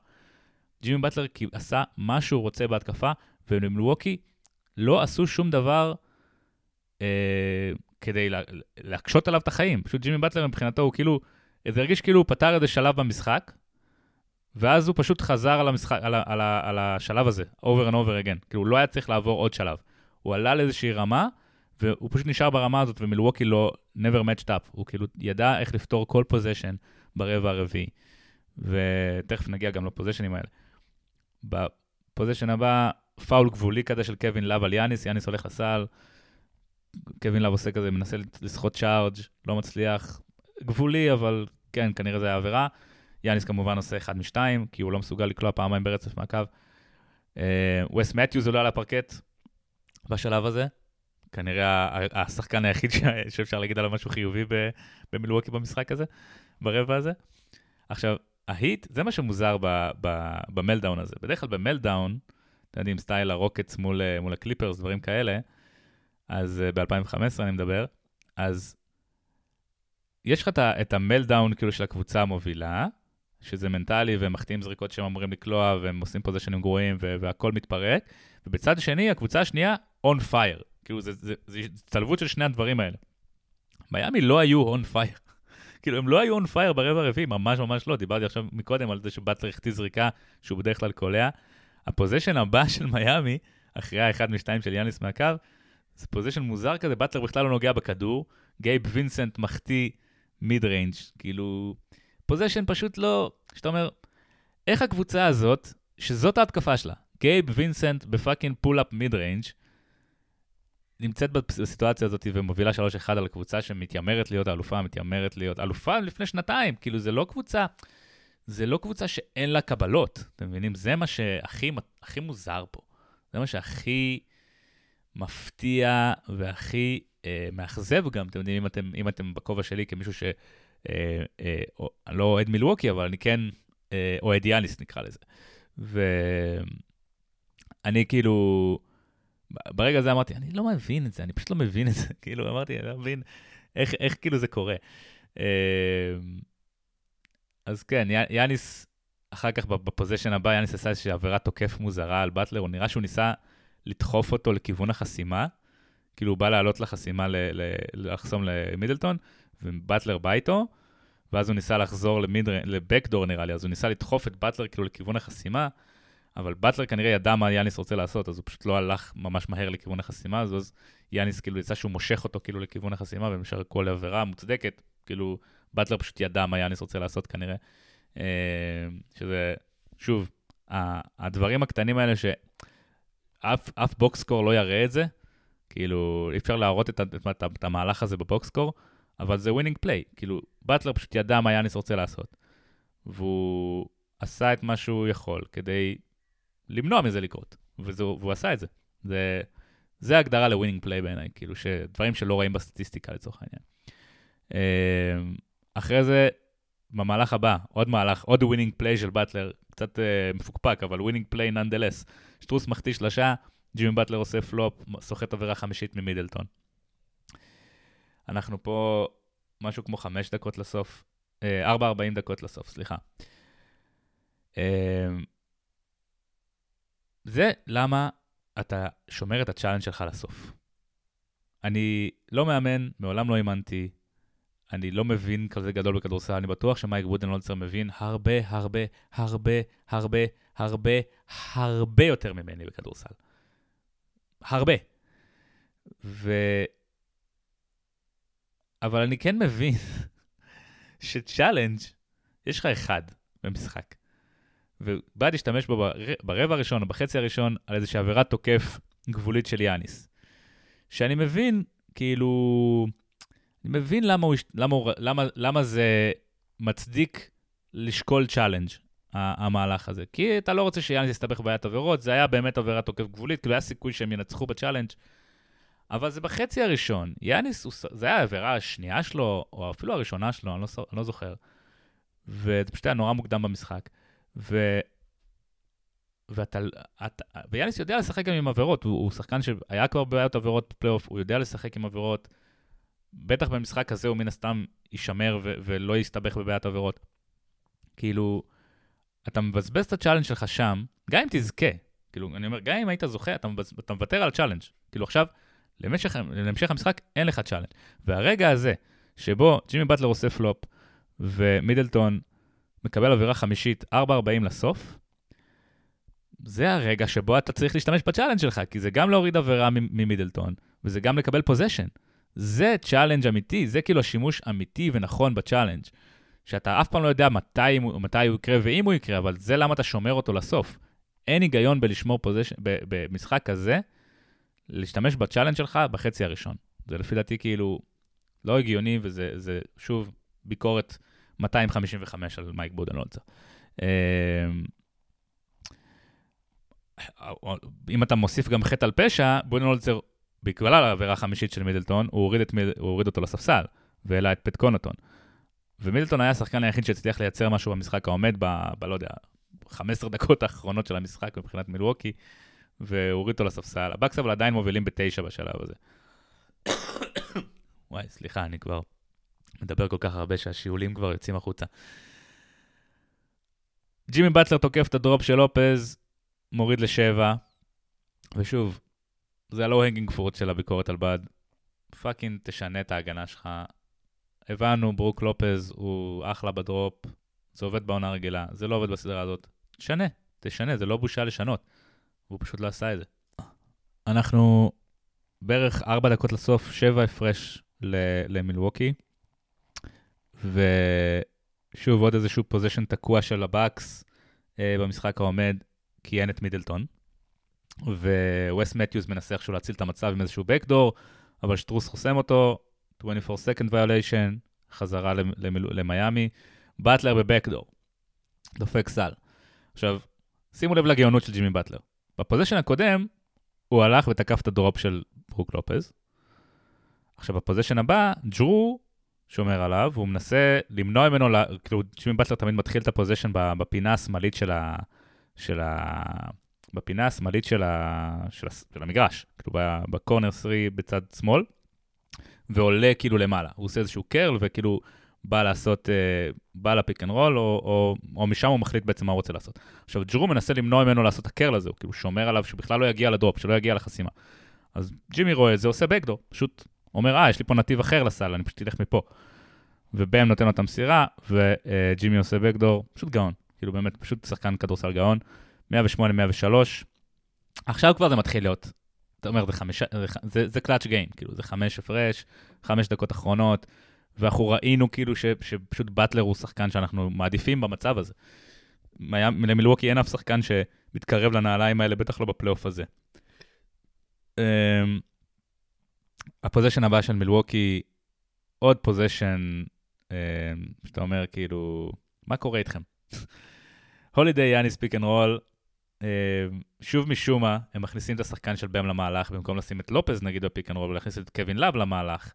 ג'ימי באטלר עשה מה שהוא רוצה בהתקפה, ובמלווקי לא עשו שום דבר אה, כדי לה, להקשות עליו את החיים. פשוט ג'ימי באטלר מבחינתו הוא כאילו, זה הרגיש כאילו הוא פתר איזה שלב במשחק, ואז הוא פשוט חזר על, המשחק, על, על, על השלב הזה, over and over again. כאילו, הוא לא היה צריך לעבור עוד שלב. הוא עלה לאיזושהי רמה, והוא פשוט נשאר ברמה הזאת, ומילווקי לא never matched up. הוא כאילו ידע איך לפתור כל פוזיישן ברבע הרביעי. ותכף נגיע גם לפוזיישנים האלה. ב possession הבא, פאול גבולי כזה של קווין לאב על יאניס, יאניס הולך לסל, קווין לאב עושה כזה, מנסה לסחוט charge, לא מצליח. גבולי, אבל כן, כנראה זה היה עבירה. יאניס כמובן עושה אחד משתיים, כי הוא לא מסוגל לקלוע פעמיים ברצף מהקו. ווס אה, מתיוז עולה על הפרקט בשלב הזה, כנראה השחקן היחיד שאפשר להגיד עליו משהו חיובי במילווקי במשחק הזה, ברבע הזה. עכשיו, ההיט, זה מה שמוזר ב meltdown הזה. בדרך כלל ב meltdown, אתם יודעים, style הרוקטס מול, מול הקליפרס, דברים כאלה, אז אה, ב-2015 אני מדבר, אז יש לך את ה meltdown כאילו של הקבוצה המובילה, שזה מנטלי, והם מחטיאים זריקות שהם אמורים לקלוע, והם עושים פוזיישנים גרועים, והכל מתפרק, ובצד השני, הקבוצה השנייה, on fire. כאילו, זה הצטלבות של שני הדברים האלה. מיאמי לא היו on fire. כאילו, הם לא היו on fire ברבע הרביעי, ממש ממש לא. דיברתי עכשיו מקודם על זה שבאטלר החטיא זריקה, שהוא בדרך כלל קולע. ה possession הבא של מיאמי, אחרי האחד משתיים של יאניס מהקו, זה possession מוזר כזה, באטלר בכלל לא נוגע בכדור, גייב וינסנט מחטיא mid range, כאילו, possession פשוט לא, שאתה אומר, איך הקבוצה הזאת, שזאת ההתקפה שלה, גייב וינסנט ב fucking pull-up mid range, נמצאת בסיטואציה הזאת ומובילה 3-1 על קבוצה שמתיימרת להיות האלופה, מתיימרת להיות אלופה לפני שנתיים, כאילו זה לא קבוצה, זה לא קבוצה שאין לה קבלות, אתם מבינים? זה מה שהכי הכי מוזר פה. זה מה שהכי מפתיע והכי אה, מאכזב גם, אתם יודעים, אם אתם, אם אתם בכובע שלי כמישהו ש... אה, אה, אני לא אוהד מילווקי, אבל אני כן אה, אוהד יאניס נקרא לזה. ואני כאילו... ברגע הזה אמרתי, אני לא מבין את זה, אני פשוט לא מבין את זה. כאילו, אמרתי, אני לא מבין איך, איך כאילו זה קורה. אמ, אז כן, יאניס, אחר כך בפוזיישן הבא, יאניס עשה איזושהי עבירת תוקף מוזרה על באטלר, הוא נראה שהוא ניסה לדחוף אותו לכיוון החסימה, כאילו הוא בא לעלות לחסימה, לחסום למידלטון, ובטלר בא איתו, ואז הוא ניסה לחזור לבקדור נראה לי, אז הוא ניסה לדחוף את באטלר כאילו לכיוון החסימה, אבל באטלר כנראה ידע מה יאניס רוצה לעשות, אז הוא פשוט לא הלך ממש מהר לכיוון החסימה הזו, אז יאניס כאילו יצא שהוא מושך אותו כאילו לכיוון החסימה, ומשאר כל עבירה מוצדקת, כאילו באטלר פשוט ידע מה יאניס רוצה לעשות כנראה. אה, שזה, שוב, הדברים הקטנים האלה שאף box score לא יראה את זה, כאילו אי אפשר להראות את, את, את, את המהלך הזה ב box score, אבל זה winning play, כאילו באטלר פשוט ידע מה יאניס רוצה לעשות. והוא עשה את מה שהוא יכול כדי למנוע מזה לקרות, וזו, והוא עשה את זה. זה, זה הגדרה ל winning play בעיניי, כאילו שדברים שלא רואים בסטטיסטיקה לצורך העניין. אמ, אחרי זה, במהלך הבא, עוד מהלך, עוד winning play של באטלר, קצת אה, מפוקפק, אבל winning play nonetheless. סטרוס מחטיא שלושה, ג'ימי באטלר עושה פלופ, סוחט עבירה חמישית ממידלטון. אנחנו פה משהו כמו חמש דקות לסוף, אה, ארבע ארבעים דקות לסוף, סליחה. אה, זה למה אתה שומר את ה challenge שלך לסוף. אני לא מאמן, מעולם לא אימנתי, אני לא מבין כזה גדול בכדורסל, אני בטוח שמייק בודנלונצר מבין הרבה, הרבה, הרבה, הרבה, הרבה, הרבה יותר ממני בכדורסל. הרבה. ו... אבל אני כן מבין שצ'אלנג', יש לך אחד במשחק. ובא להשתמש בו ברבע הראשון או בחצי הראשון על איזושהי עבירת תוקף גבולית של יאניס. שאני מבין, כאילו, אני מבין למה, הוא, למה, למה, למה זה מצדיק לשקול challenge, המהלך הזה. כי אתה לא רוצה שיאניס יסתבך בבעיית עבירות, זה היה באמת עבירת תוקף גבולית, כאילו היה סיכוי שהם ינצחו ב challenge, אבל זה בחצי הראשון. יאניס, זה היה העבירה השנייה שלו, או אפילו הראשונה שלו, אני לא, אני לא זוכר. וזה פשוט היה נורא מוקדם במשחק. ו... ואתה, את, ויאניס יודע לשחק גם עם עבירות, הוא, הוא שחקן שהיה כבר בבעיות עבירות פלייאוף, הוא יודע לשחק עם עבירות. בטח במשחק הזה הוא מן הסתם יישמר ו- ולא יסתבך בבעיית עבירות. כאילו, אתה מבזבז את ה challenge שלך שם, גם אם תזכה, כאילו, אני אומר, גם אם היית זוכה, אתה, מבז... אתה מוותר על challenge. כאילו עכשיו, למשך, להמשך המשחק אין לך challenge. והרגע הזה, שבו ג'ימי באטלר עושה פלופ, ומידלטון מקבל עבירה חמישית 4.40 לסוף, זה הרגע שבו אתה צריך להשתמש ב challenge שלך, כי זה גם להוריד עבירה ממידלטון, וזה גם לקבל possession. זה challenge אמיתי, זה כאילו השימוש אמיתי ונכון ב challenge, שאתה אף פעם לא יודע מתי, מתי הוא יקרה ואם הוא יקרה, אבל זה למה אתה שומר אותו לסוף. אין היגיון בלשמור possession, במשחק כזה, להשתמש ב challenge שלך בחצי הראשון. זה לפי דעתי כאילו לא הגיוני, וזה שוב ביקורת 255 על מייק בודנולצר. אמ, אם אתה מוסיף גם חטא על פשע, בודנולצר, בגלל העבירה החמישית של מידלטון, הוא הוריד, את, הוא הוריד אותו לספסל, והעלה את פט קונוטון. ומידלטון היה השחקן היחיד שהצליח לייצר משהו במשחק העומד ב... ב לא יודע, 15 דקות האחרונות של המשחק מבחינת מילווקי, והוריד אותו לספסל. הבאקס אבל עדיין מובילים בתשע בשלב הזה. וואי, סליחה, אני כבר מדבר כל כך הרבה שהשיעולים כבר יוצאים החוצה. ג'ימי בטלר תוקף את ה drop של לופז, מוריד לשבע, ושוב, זה ה low hanging fruit של הביקורת על באד. fucking תשנה את ההגנה שלך. הבנו, ברוק לופז הוא אחלה ב drop, זה עובד בעונה רגילה, זה לא עובד בסדרה הזאת. תשנה, תשנה, זה לא בושה לשנות. והוא פשוט לא עשה את זה. אנחנו בערך ארבע דקות לסוף, שבע הפרש למילווקי. ושוב, עוד איזשהו possession תקוע של הבאקס אה, במשחק העומד, כי אין את מידלטון. ווס מתיוס מנסה איכשהו להציל את המצב עם איזשהו backdoor, אבל סטרוס חוסם אותו, 24 second violation, חזרה למיאמי, באטלר ב backdoor, דופק סל. עכשיו, שימו לב לגאונות של ג'ימי באטלר. ב possession הקודם, הוא הלך ותקף את ה drop של ברוק לופז. עכשיו, ב possession הבא, ג'רו שומר עליו, והוא מנסה למנוע ממנו, כאילו, ג'ימי באטלר תמיד מתחיל את ה possession בפינה השמאלית של ה... של ה... בפינה השמאלית של, ה... של, ה... של המגרש, כאילו ב corner 3 בצד שמאל, ועולה כאילו למעלה. הוא עושה איזשהו curl, וכאילו בא לעשות, אה, בא ל pick and roll, או, או, או משם הוא מחליט בעצם מה הוא רוצה לעשות. עכשיו, ג'רו מנסה למנוע ממנו לעשות את ה curl הזה, הוא כאילו שומר עליו שהוא בכלל לא יגיע ל drop, שלא יגיע לחסימה. אז ג'ימי רואה את זה, עושה backdoor, פשוט אומר, אה, יש לי פה נתיב אחר לסל, אני פשוט אלך מפה. ובאם נותן לו את המסירה, וג'ימי עושה backdoor, פשוט גאון. כאילו באמת, פשוט שחקן כדורסל גאון. 108-103. עכשיו כבר זה מתחיל להיות, אתה אומר, זה, חמש, זה, זה, זה clutch game, כאילו, זה חמש הפרש, חמש דקות אחרונות, ואנחנו ראינו כאילו ש, שפשוט באטלר הוא שחקן שאנחנו מעדיפים במצב הזה. למילווקי אין אף שחקן שמתקרב לנעליים האלה, בטח לא בפלייאוף הזה. Um, ה possession הבא של מילווקי, עוד possession, um, שאתה אומר כאילו, מה קורה איתכם? הולידיי יאניס pick and roll, שוב משום מה, הם מכניסים את השחקן של בם למהלך, במקום לשים את לופז נגיד ב pick and roll, ולהכניס את קווין לאב למהלך.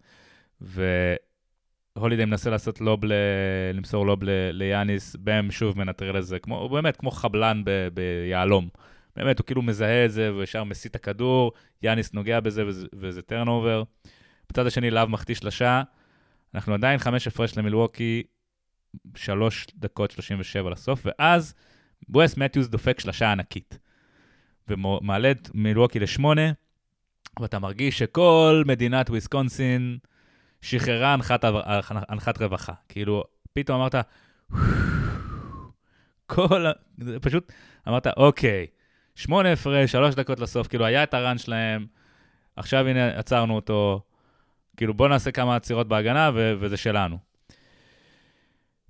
הולידי מנסה לעשות lob, ל... למסור lob ל... ליאניס, בם שוב מנטרל את זה, כמו, הוא באמת כמו חבלן ב... ביהלום. באמת, הוא כאילו מזהה את זה וישר מסיט הכדור, יאניס נוגע בזה וזה, וזה turnover. בצד השני, לאב מחטיא שלושה. אנחנו עדיין חמש הפרש למילווקי, שלוש דקות שלושים ושבע לסוף, ואז ווס מתיוס דופק שלושה ענקית. ומעלה את מילווקי לשמונה, ואתה מרגיש שכל מדינת וויסקונסין שחררה הנחת, הנחת רווחה. כאילו, פתאום אמרת, כל, פשוט אמרת, אוקיי, שמונה הפרש, שלוש דקות לסוף, כאילו, היה את הראן שלהם, עכשיו הנה עצרנו אותו, כאילו, בוא נעשה כמה עצירות בהגנה, ו- וזה שלנו.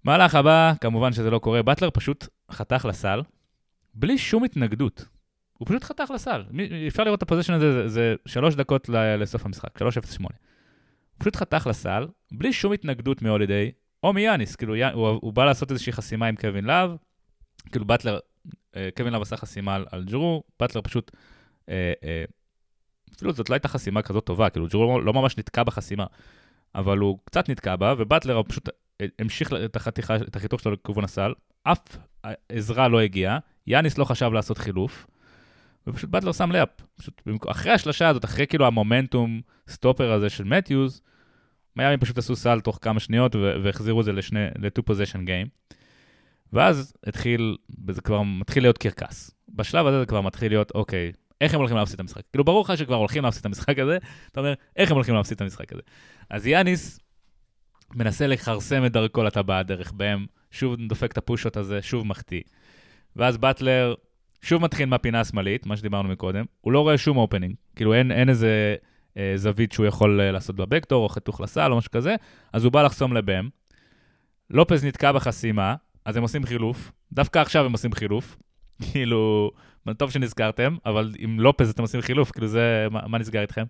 מהלך הבא, כמובן שזה לא קורה, באטלר פשוט חתך לסל, בלי שום התנגדות. הוא פשוט חתך לסל. אפשר לראות את ה possession הזה, זה, זה שלוש דקות לסוף המשחק, 3.08. פשוט חתך לסל, בלי שום התנגדות מהולידיי, או מיאניס, כאילו, הוא, הוא בא לעשות איזושהי חסימה עם קווין לאב, כאילו באטלר, אה, קווין לאב עשה חסימה על, על ג'רו, באטלר פשוט, אה, אה, אפילו זאת לא הייתה חסימה כזאת טובה, כאילו ג'רו לא, לא ממש נתקע בחסימה, אבל הוא קצת נתקע בה, ובאטלר פשוט אה, המשיך את החתיכה, את החיתוך שלו לכיוון הסל, אף עזרה לא הגיעה, יאניס לא חשב לעשות חילוף, ופשוט באטלר שם לאפ. פשוט אחרי השלושה הזאת, אחרי כאילו המומנטום סטופר הזה של מתיוז, מיאמי פשוט עשו סל תוך כמה שניות והחזירו את זה לשני, ל-2 possession game. ואז התחיל, זה כבר מתחיל להיות קרקס. בשלב הזה זה כבר מתחיל להיות, אוקיי, איך הם הולכים להפסיד את המשחק? כאילו, ברור לך שכבר הולכים להפסיד את המשחק הזה, אתה אומר, איך הם הולכים להפסיד את המשחק הזה? אז יאניס מנסה לכרסם את דרכו לטבעת דרך באם, שוב דופק את ה push shot הזה, שוב מחטיא. ואז באטלר שוב מתחיל מהפינה השמאלית, מה שדיברנו מקודם, הוא לא רואה שום opening, כאילו אין, אין איזה זווית שהוא יכול אה, לעשות ב backdoor, או חיתוך לסל או משהו כזה, אז הוא בא לחסום לבם. לופז נתקע בחסימה, אז הם עושים חילוף, דווקא עכשיו הם עושים חילוף, כאילו, טוב שנזכרתם, אבל עם לופז אתם עושים חילוף, כאילו זה, מה, מה נסגר איתכם?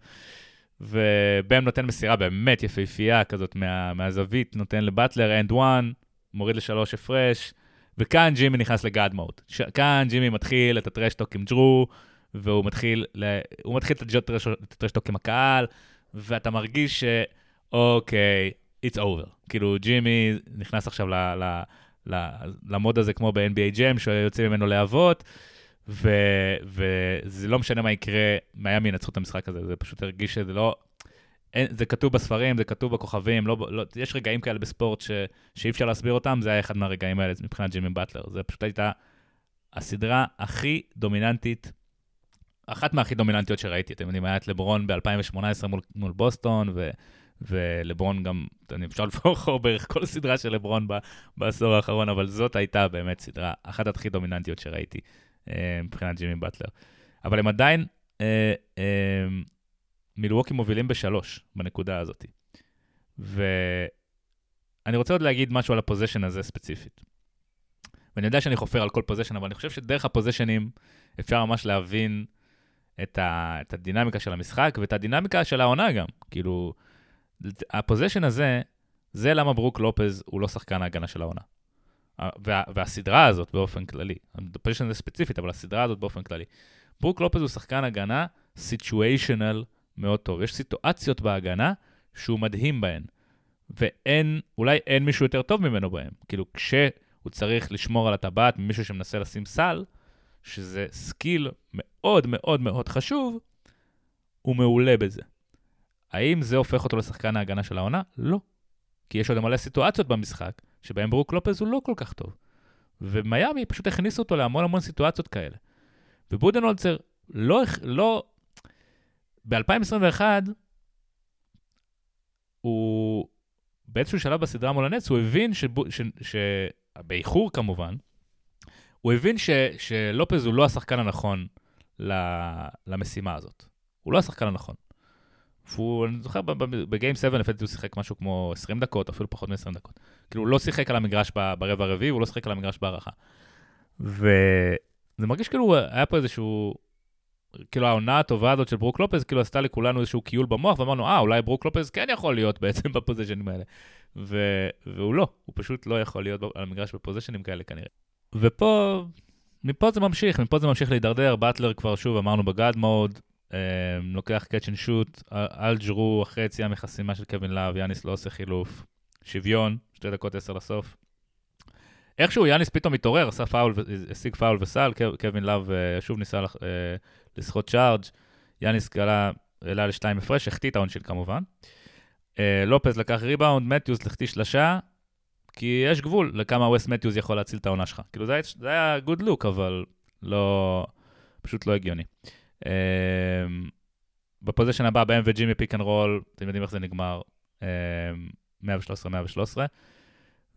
ובם נותן מסירה באמת יפהפייה כזאת מה, מהזווית, נותן לבטלר, and one, מוריד לשלוש הפרש, וכאן ג'ימי נכנס ל god mode. כאן ג'ימי מתחיל את ה trash talk עם ג'רו, והוא מתחיל, ל... הוא מתחיל את ה trash talk עם הקהל, ואתה מרגיש שאוקיי, it's over. כאילו, ג'ימי נכנס עכשיו ל... ל... ל... למוד הזה כמו ב-NBA Jam, שיוצאים ממנו להבות, ו... וזה לא משנה מה יקרה, מיאמי ינצחו את המשחק הזה, זה פשוט הרגיש שזה לא... אין, זה כתוב בספרים, זה כתוב בכוכבים, לא, לא, יש רגעים כאלה בספורט ש, שאי אפשר להסביר אותם, זה היה אחד מהרגעים האלה מבחינת ג'ימי באטלר. זה פשוט הייתה הסדרה הכי דומיננטית, אחת מהכי דומיננטיות שראיתי. אתם יודעים, היה את לברון ב-2018 מול, מול בוסטון, ו, ולברון גם, אני אפשר לבחור בערך כל סדרה של לברון ב, בעשור האחרון, אבל זאת הייתה באמת סדרה, אחת הכי דומיננטיות שראיתי אה, מבחינת ג'ימי באטלר. אבל הם עדיין... אה, אה, מילווקי מובילים בשלוש בנקודה הזאת. ואני רוצה עוד להגיד משהו על הפוזיישן הזה ספציפית. ואני יודע שאני חופר על כל פוזיישן, אבל אני חושב שדרך הפוזיישנים אפשר ממש להבין את, ה, את הדינמיקה של המשחק ואת הדינמיקה של העונה גם. כאילו, ה position הזה, זה למה ברוק לופז הוא לא שחקן ההגנה של העונה. וה, והסדרה הזאת באופן כללי, ה position הזה ספציפית, אבל הסדרה הזאת באופן כללי. ברוק לופז הוא שחקן הגנה situational מאוד טוב. יש סיטואציות בהגנה שהוא מדהים בהן, ואין, אולי אין מישהו יותר טוב ממנו בהן. כאילו, כשהוא צריך לשמור על הטבעת ממישהו שמנסה לשים סל, שזה skill מאוד מאוד מאוד חשוב, הוא מעולה בזה. האם זה הופך אותו לשחקן ההגנה של העונה? לא. כי יש עוד מלא סיטואציות במשחק, שבהן ברוק לופז הוא לא כל כך טוב. ומיאמי פשוט הכניסו אותו להמון המון סיטואציות כאלה. ובודנולצר לא, לא ב-2021, הוא באיזשהו שלב בסדרה מול הנץ, הוא הבין, שבו, ש, ש, באיחור כמובן, הוא הבין ש, שלופז הוא לא השחקן הנכון למשימה הזאת. הוא לא השחקן הנכון. והוא, אני זוכר, בגיים 7 לפי הוא שיחק משהו כמו 20 דקות, אפילו פחות מ-20 דקות. כאילו, הוא לא שיחק על המגרש ברבע הרביעי, הוא לא שיחק על המגרש בהערכה. וזה מרגיש כאילו היה פה איזשהו כאילו העונה הטובה הזאת של ברוק לופז, כאילו עשתה לכולנו איזשהו קיול במוח, ואמרנו, אה, אולי ברוק לופז כן יכול להיות בעצם בפוזיישנים האלה. ו... והוא לא, הוא פשוט לא יכול להיות על המגרש בפוזישנים כאלה כנראה. ופה, מפה זה ממשיך, מפה זה ממשיך להידרדר, באטלר כבר שוב אמרנו ב god mode, אה, לוקח catch and shoot, על ג'רו אחרי יציאה מחסימה של קווין לאב, יאניס לא עושה חילוף. שוויון, שתי דקות עשר לסוף. איכשהו יאניס פתאום התעורר, עשה פאול, השיג פאול וסל, קווין לאב אה, שוב ניסה לסחוט charge, יאניס קלע, העלה לשתיים הפרש, החטיא את העונשין כמובן. לופז לקח ריבאונד, מתיוס החטיא שלשה, כי יש גבול לכמה ווס מתיוס יכול להציל את העונה שלך. כאילו זה היה, זה היה good look, אבל לא, פשוט לא הגיוני. ב position הבא, באם וג'ימי pick and roll, אתם יודעים איך זה נגמר, 113-113.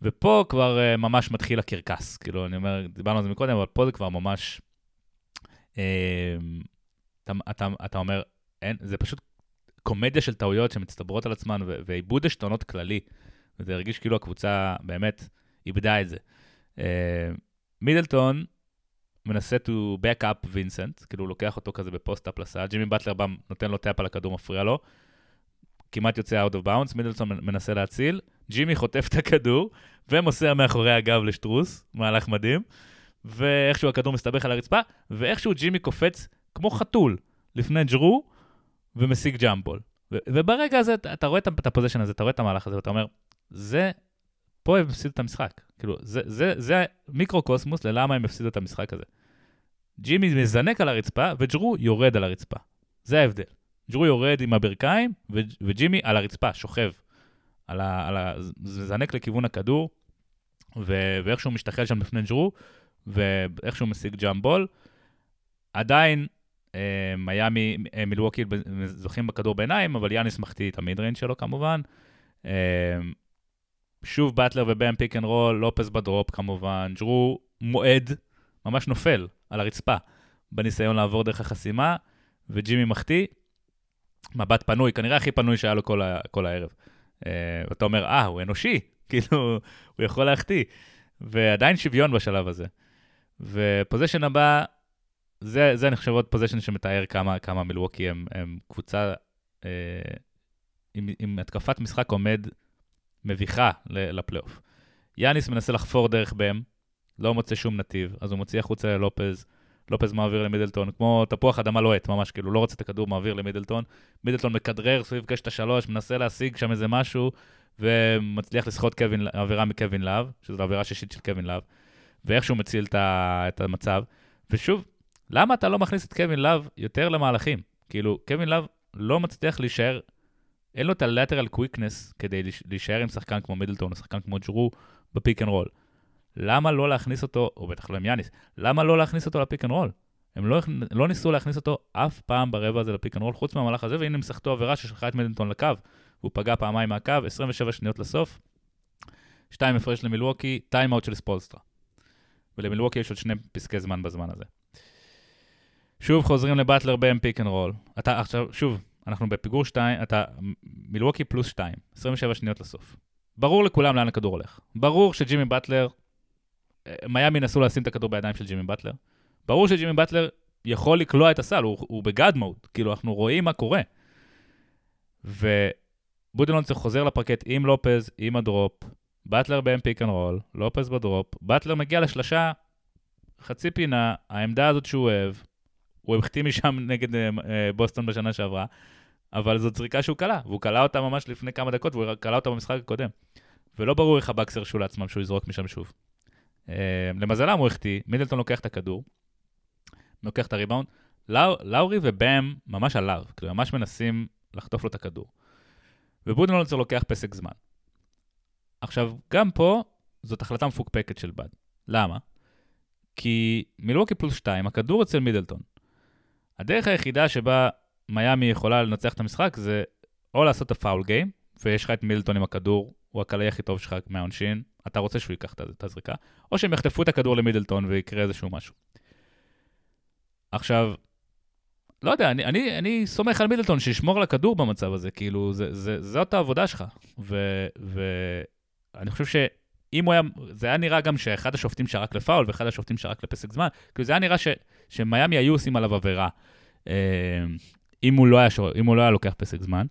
ופה כבר אה, ממש מתחיל הקרקס, כאילו, אני אומר, דיברנו על זה מקודם, אבל פה זה כבר ממש... אה, אתה, אתה, אתה אומר, אין, זה פשוט קומדיה של טעויות שמצטברות על עצמן, ואיבוד עשתונות כללי. וזה הרגיש כאילו הקבוצה באמת איבדה את זה. אה, מידלטון מנסה to back up וינסנט, כאילו הוא לוקח אותו כזה ב post-up לסל, ג'ימי באטלר בא, נותן לו tap על הכדור, מפריע לו, כמעט יוצא out of bounds, מידלטון מנסה להציל, ג'ימי חוטף את הכדור ומוסר מאחורי הגב לסטרוס, מהלך מדהים, ואיכשהו הכדור מסתבך על הרצפה, ואיכשהו ג'ימי קופץ כמו חתול לפני ג'רו ומשיג jump ball. וברגע הזה, אתה רואה את ה position הזה, אתה רואה את המהלך הזה, ואתה אומר, זה, פה הם הפסידו את המשחק. כאילו, זה, זה, זה מיקרו-קוסמוס ללמה הם הפסידו את המשחק הזה. ג'ימי מזנק על הרצפה, וג'רו יורד על הרצפה. זה ההבדל. ג'רו יורד עם הברכיים, וג'ימי על הרצפה, שוכב. על ה... על ה... זינק לכיוון הכדור, ו... ואיכשהו משתחל שם בפני ג'רו, ואיכשהו משיג jump ball. עדיין אה, מיאמי, אה, מילווקי זוכים בכדור ביניים, אבל יאניס מחטיא את ה midrange שלו כמובן. אה, שוב באטלר ובאם pick and roll, לופז ב drop כמובן, ג'רו מועד, ממש נופל על הרצפה בניסיון לעבור דרך החסימה, וג'ימי מחטיא, מבט פנוי, כנראה הכי פנוי שהיה לו כל, ה, כל הערב. Uh, ואתה אומר, אה, הוא אנושי, כאילו, הוא יכול להחטיא. ועדיין שוויון בשלב הזה. ופוזיישן הבא, זה, זה אני חושב עוד פוזיישן שמתאר כמה, כמה מילווקי הם, הם קבוצה uh, עם, עם התקפת משחק עומד מביכה לפלייאוף. יאניס מנסה לחפור דרך בם, לא מוצא שום נתיב, אז הוא מוציא החוצה ללופז, לופז מעביר למידלטון, כמו תפוח אדמה לוהט, ממש, כאילו, לא רוצה את הכדור, מעביר למידלטון. מידלטון מכדרר סביב קשת השלוש, מנסה להשיג שם איזה משהו, ומצליח לסחוט עבירה מקווין להב, שזו עבירה שישית של קווין להב, ואיכשהו מציל את המצב. ושוב, למה אתה לא מכניס את קווין להב יותר למהלכים? כאילו, קווין להב לא מצליח להישאר, אין לו את ה-lateral quickness כדי להישאר עם שחקן כמו מידלטון או שחקן כמו ג'רו ב pick and roll. למה לא להכניס אותו, או בטח לא עם יאניס, למה לא להכניס אותו ל pick and roll? הם לא, לא ניסו להכניס אותו אף פעם ברבע הזה ל pick and roll, חוץ מהמהלך הזה, והנה הם סחטו עבירה ששלחה את מידלטון לקו, והוא פגע פעמיים מהקו, 27 שניות לסוף, שתיים הפרש למילווקי, timeout של ספולסטרה. ולמילווקי יש עוד שני פסקי זמן בזמן הזה. שוב חוזרים לבאטלר באם pick and roll. אתה עכשיו, שוב, אנחנו בפיגור 2, אתה מילווקי פלוס 2, 27 שניות לסוף. ברור לכולם לאן הכדור הולך. ברור שג'ימי באטלר מיאמי ינסו לשים את הכדור בידיים של ג'ימי באטלר. ברור שג'ימי באטלר יכול לקלוע את הסל, הוא, הוא ב god mode, כאילו אנחנו רואים מה קורה. ובודנולצר חוזר לפרקט עם לופז, עם ה drop, באטלר באם pick and roll, לופז ב drop, באטלר מגיע לשלושה, חצי פינה, העמדה הזאת שהוא אוהב, הוא החטיא משם נגד אה, בוסטון בשנה שעברה, אבל זאת זריקה שהוא קלע, והוא קלע אותה ממש לפני כמה דקות, והוא קלע אותה במשחק הקודם. ולא ברור איך הבאקס הרשו לעצמם שהוא יזרוק משם שוב. אה, למזלם הוא החטיא, מידלטון לוקח את הכדור, לוקח את הריבאונד, לאו, לאורי ובאם ממש עליו, כאילו ממש מנסים לחטוף לו את הכדור. ובודנולצר לוקח פסק זמן. עכשיו, גם פה זאת החלטה מפוקפקת של באד. למה? כי מילווקי פלוס 2, הכדור אצל מידלטון. הדרך היחידה שבה מיאמי יכולה לנצח את המשחק זה או לעשות את הפאול גיים, ויש לך את מידלטון עם הכדור, הוא הקלעי הכי טוב שלך מהעונשין, אתה רוצה שהוא ייקח את הזריקה, או שהם יחטפו את הכדור למידלטון ויקרה איזשהו משהו. עכשיו, לא יודע, אני, אני, אני סומך על מידלטון שישמור על הכדור במצב הזה, כאילו, זה, זה, זאת העבודה שלך. ואני חושב שאם הוא היה, זה היה נראה גם שאחד השופטים שרק לפאול ואחד השופטים שרק לפסק זמן, כאילו זה היה נראה ש, שמיאמי היו עושים עליו עבירה, אה, אם הוא לא היה, אם הוא לא היה לוקח פסק זמן.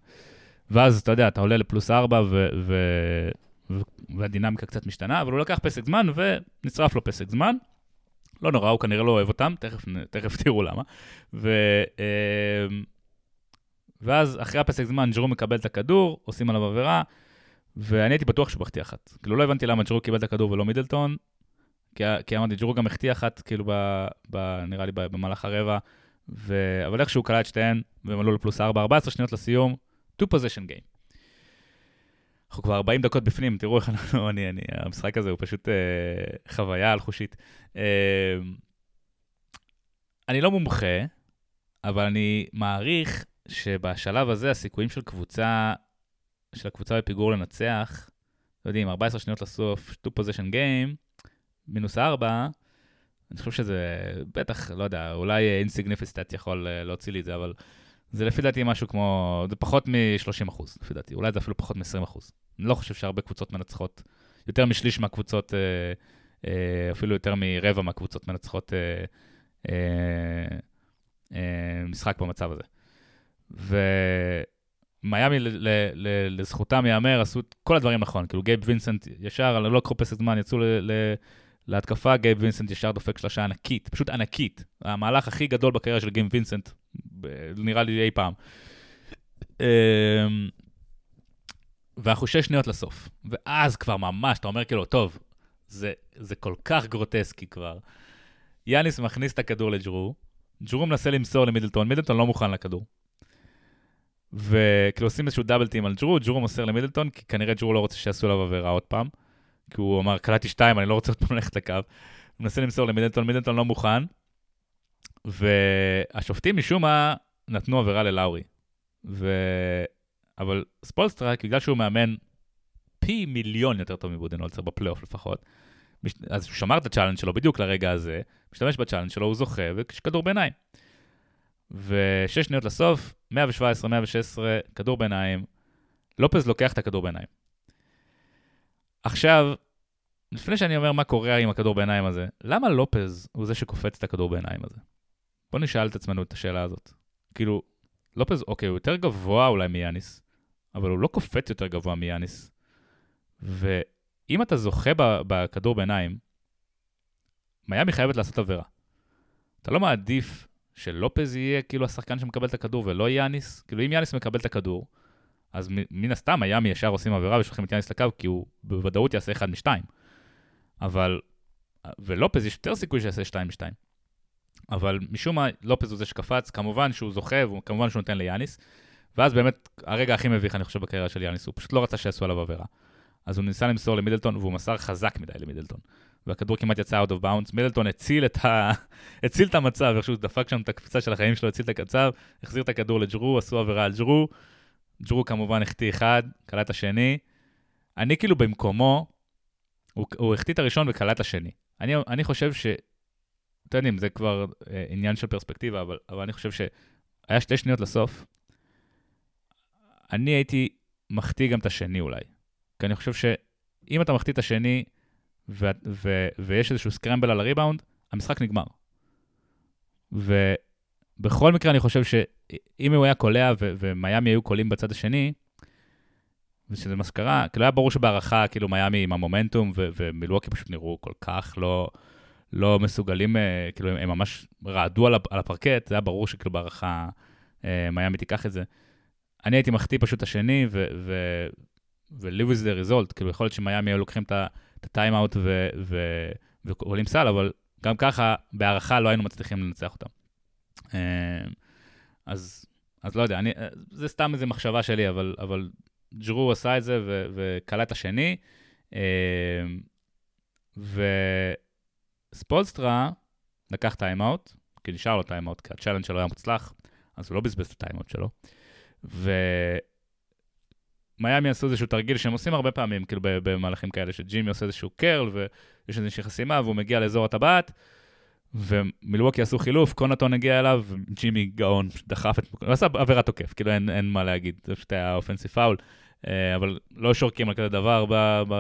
ואז אתה יודע, אתה עולה לפלוס 4 ו- ו- והדינמיקה קצת משתנה, אבל הוא לקח פסק זמן ונצרף לו פסק זמן. לא נורא, הוא כנראה לא אוהב אותם, תכף, תכף תראו למה. ו, אמ, ואז אחרי הפסק זמן ג'רו מקבל את הכדור, עושים עליו עבירה, ואני הייתי בטוח שהוא מחטיא אחת. כאילו, לא הבנתי למה ג'רו קיבל את הכדור ולא מידלטון, כי, אמרתי, ג'רו גם החטיא אחת, כאילו, ב, ב, נראה לי במהלך הרבע, ו... אבל איכשהו קלע את שתיהן, והם עלו לפלוס 4, 14 שניות לסיום, 2 position game. אנחנו כבר 40 דקות בפנים, תראו איך אנחנו, אני, אני, המשחק הזה הוא פשוט אה, חוויה על חושית. אה, אני לא מומחה, אבל אני מעריך שבשלב הזה הסיכויים של קבוצה, של הקבוצה בפיגור לנצח, לא יודעים, 14 שניות לסוף, 2 position game, מינוס 4, אני חושב שזה בטח, לא יודע, אולי אינסיגניפיסטט יכול אה, להוציא לי את זה, אבל זה לפי דעתי משהו כמו, זה פחות מ-30 אחוז, לפי דעתי, אולי זה אפילו פחות מ-20 אחוז. אני לא חושב שהרבה קבוצות מנצחות, יותר משליש מהקבוצות, אה, אה, אפילו יותר מרבע מהקבוצות מנצחות משחק במצב הזה. ומיאמי, לזכותם ייאמר, עשו את כל הדברים נכון. כאילו גייב וינסנט ישר, לא לקחו פסק זמן, יצאו להתקפה, גייב וינסנט ישר דופק שלושה ענקית, פשוט ענקית. המהלך הכי גדול בקריירה של גייב וינסנט, נראה לי אי פעם. אמ, ואנחנו שש שניות לסוף. ואז כבר ממש, אתה אומר כאילו, טוב, זה, זה כל כך גרוטסקי כבר. יאניס מכניס את הכדור לג'רו, ג'רו מנסה למסור למידלטון, מידלטון לא מוכן לכדור. וכאילו עושים איזשהו דאבל טים על ג'רו, ג'רו מוסר למידלטון, כי כנראה ג'רו לא רוצה שיעשו עליו עבירה עוד פעם. כי הוא אמר, קלטתי שתיים, אני לא רוצה עוד פעם ללכת לקו. הוא מנסה למסור למידלטון, מידלטון לא מוכן. והשופטים משום מה נתנו עבירה ללאורי. ו... אבל ספולסטרה, בגלל שהוא מאמן פי מיליון יותר טוב מבודנולצר בפלייאוף לפחות, אז הוא שמר את ה challenge שלו בדיוק לרגע הזה, משתמש ב challenge שלו, הוא זוכה, ויש כדור ביניים. ושש שניות לסוף, 117-116, כדור ביניים, לופז לוקח את הכדור ביניים. עכשיו, לפני שאני אומר מה קורה עם הכדור ביניים הזה, למה לופז הוא זה שקופץ את הכדור ביניים הזה? בוא נשאל את עצמנו את השאלה הזאת. כאילו, לופז, אוקיי, הוא יותר גבוה אולי מיאניס, אבל הוא לא קופץ יותר גבוה מיאניס. ואם אתה זוכה בכדור בעיניים, מיאמי חייבת לעשות עבירה. אתה לא מעדיף שלופז יהיה כאילו השחקן שמקבל את הכדור ולא יאניס? כאילו, אם יאניס מקבל את הכדור, אז מן הסתם מיאמי ישר עושים עבירה ושולחים את יאניס לקו, כי הוא בוודאות יעשה אחד משתיים. אבל, ולופז יש יותר סיכוי שיעשה שתיים משתיים. אבל משום מה, לופז הוא זה שקפץ, כמובן שהוא זוכה, וכמובן שהוא נותן ליאניס. ואז באמת, הרגע הכי מביך, אני חושב, בקריירה של יאניס, הוא פשוט לא רצה שיעשו עליו עבירה. אז הוא ניסה למסור למידלטון, והוא מסר חזק מדי למידלטון. והכדור כמעט יצא out of bounds. מידלטון הציל את, ה... הציל את המצב, איכשהו דפק שם את הקפיצה של החיים שלו, הציל את הקצב, החזיר את הכדור לג'רו, עשו עבירה על ג'רו. ג'רו כמובן החטיא אחד, קלט השני. אני כאילו במקומו, הוא, הוא החטיא את הראשון וקלט השני. אני, אני חושב ש... אתם יודעים, זה כבר אה, עניין של פרספקטיבה, אבל, אבל אני חושב שהיה שתי שניות לסוף. אני הייתי מחטיא גם את השני אולי. כי אני חושב שאם אתה מחטיא את השני ו- ו- ויש איזשהו סקרמבל על הריבאונד, המשחק נגמר. ובכל מקרה אני חושב ש... אם הוא היה קולע ו- ומיאמי היו קולים בצד השני, ושזה מה שקרה, כאילו היה ברור שבהערכה, כאילו מיאמי עם המומנטום ו- ומילואקי פשוט נראו כל כך לא, לא מסוגלים, אה, כאילו הם, ממש רעדו על, על הפרקט, זה היה ברור שכאילו בהערכה אה, מיאמי תיקח את זה. אני הייתי מחטיא פשוט את השני, ו-live with the result, כאילו יכול להיות שמיאמי היו לוקחים את הטיים-אאוט ועולים סל, אבל גם ככה, בהערכה לא היינו מצליחים לנצח אותם. אה, אז, אז לא יודע, אני, זה סתם איזו מחשבה שלי, אבל, אבל ג'רו עשה את זה ו, וכלה את השני. אה, וספולסטרה לקח טיימאוט, כי נשאר לו טיימאוט, כי הצ'אלנג' שלו היה מוצלח, אז הוא לא בזבז את הטיימאוט שלו. ומיאמי עשו איזשהו תרגיל שהם עושים הרבה פעמים, כאילו במהלכים כאלה, שג'ימי עושה איזשהו קרל, ויש איזושהי חסימה, והוא מגיע לאזור הטבעת, ומילווקי עשו חילוף, קונוטון הגיע אליו, ג'ימי גאון דחף את... הוא עשה עבירת תוקף, כאילו אין, אין מה להגיד, זה פשוט היה offensive foul, אה, אבל לא שורקים על כזה דבר ב, ב,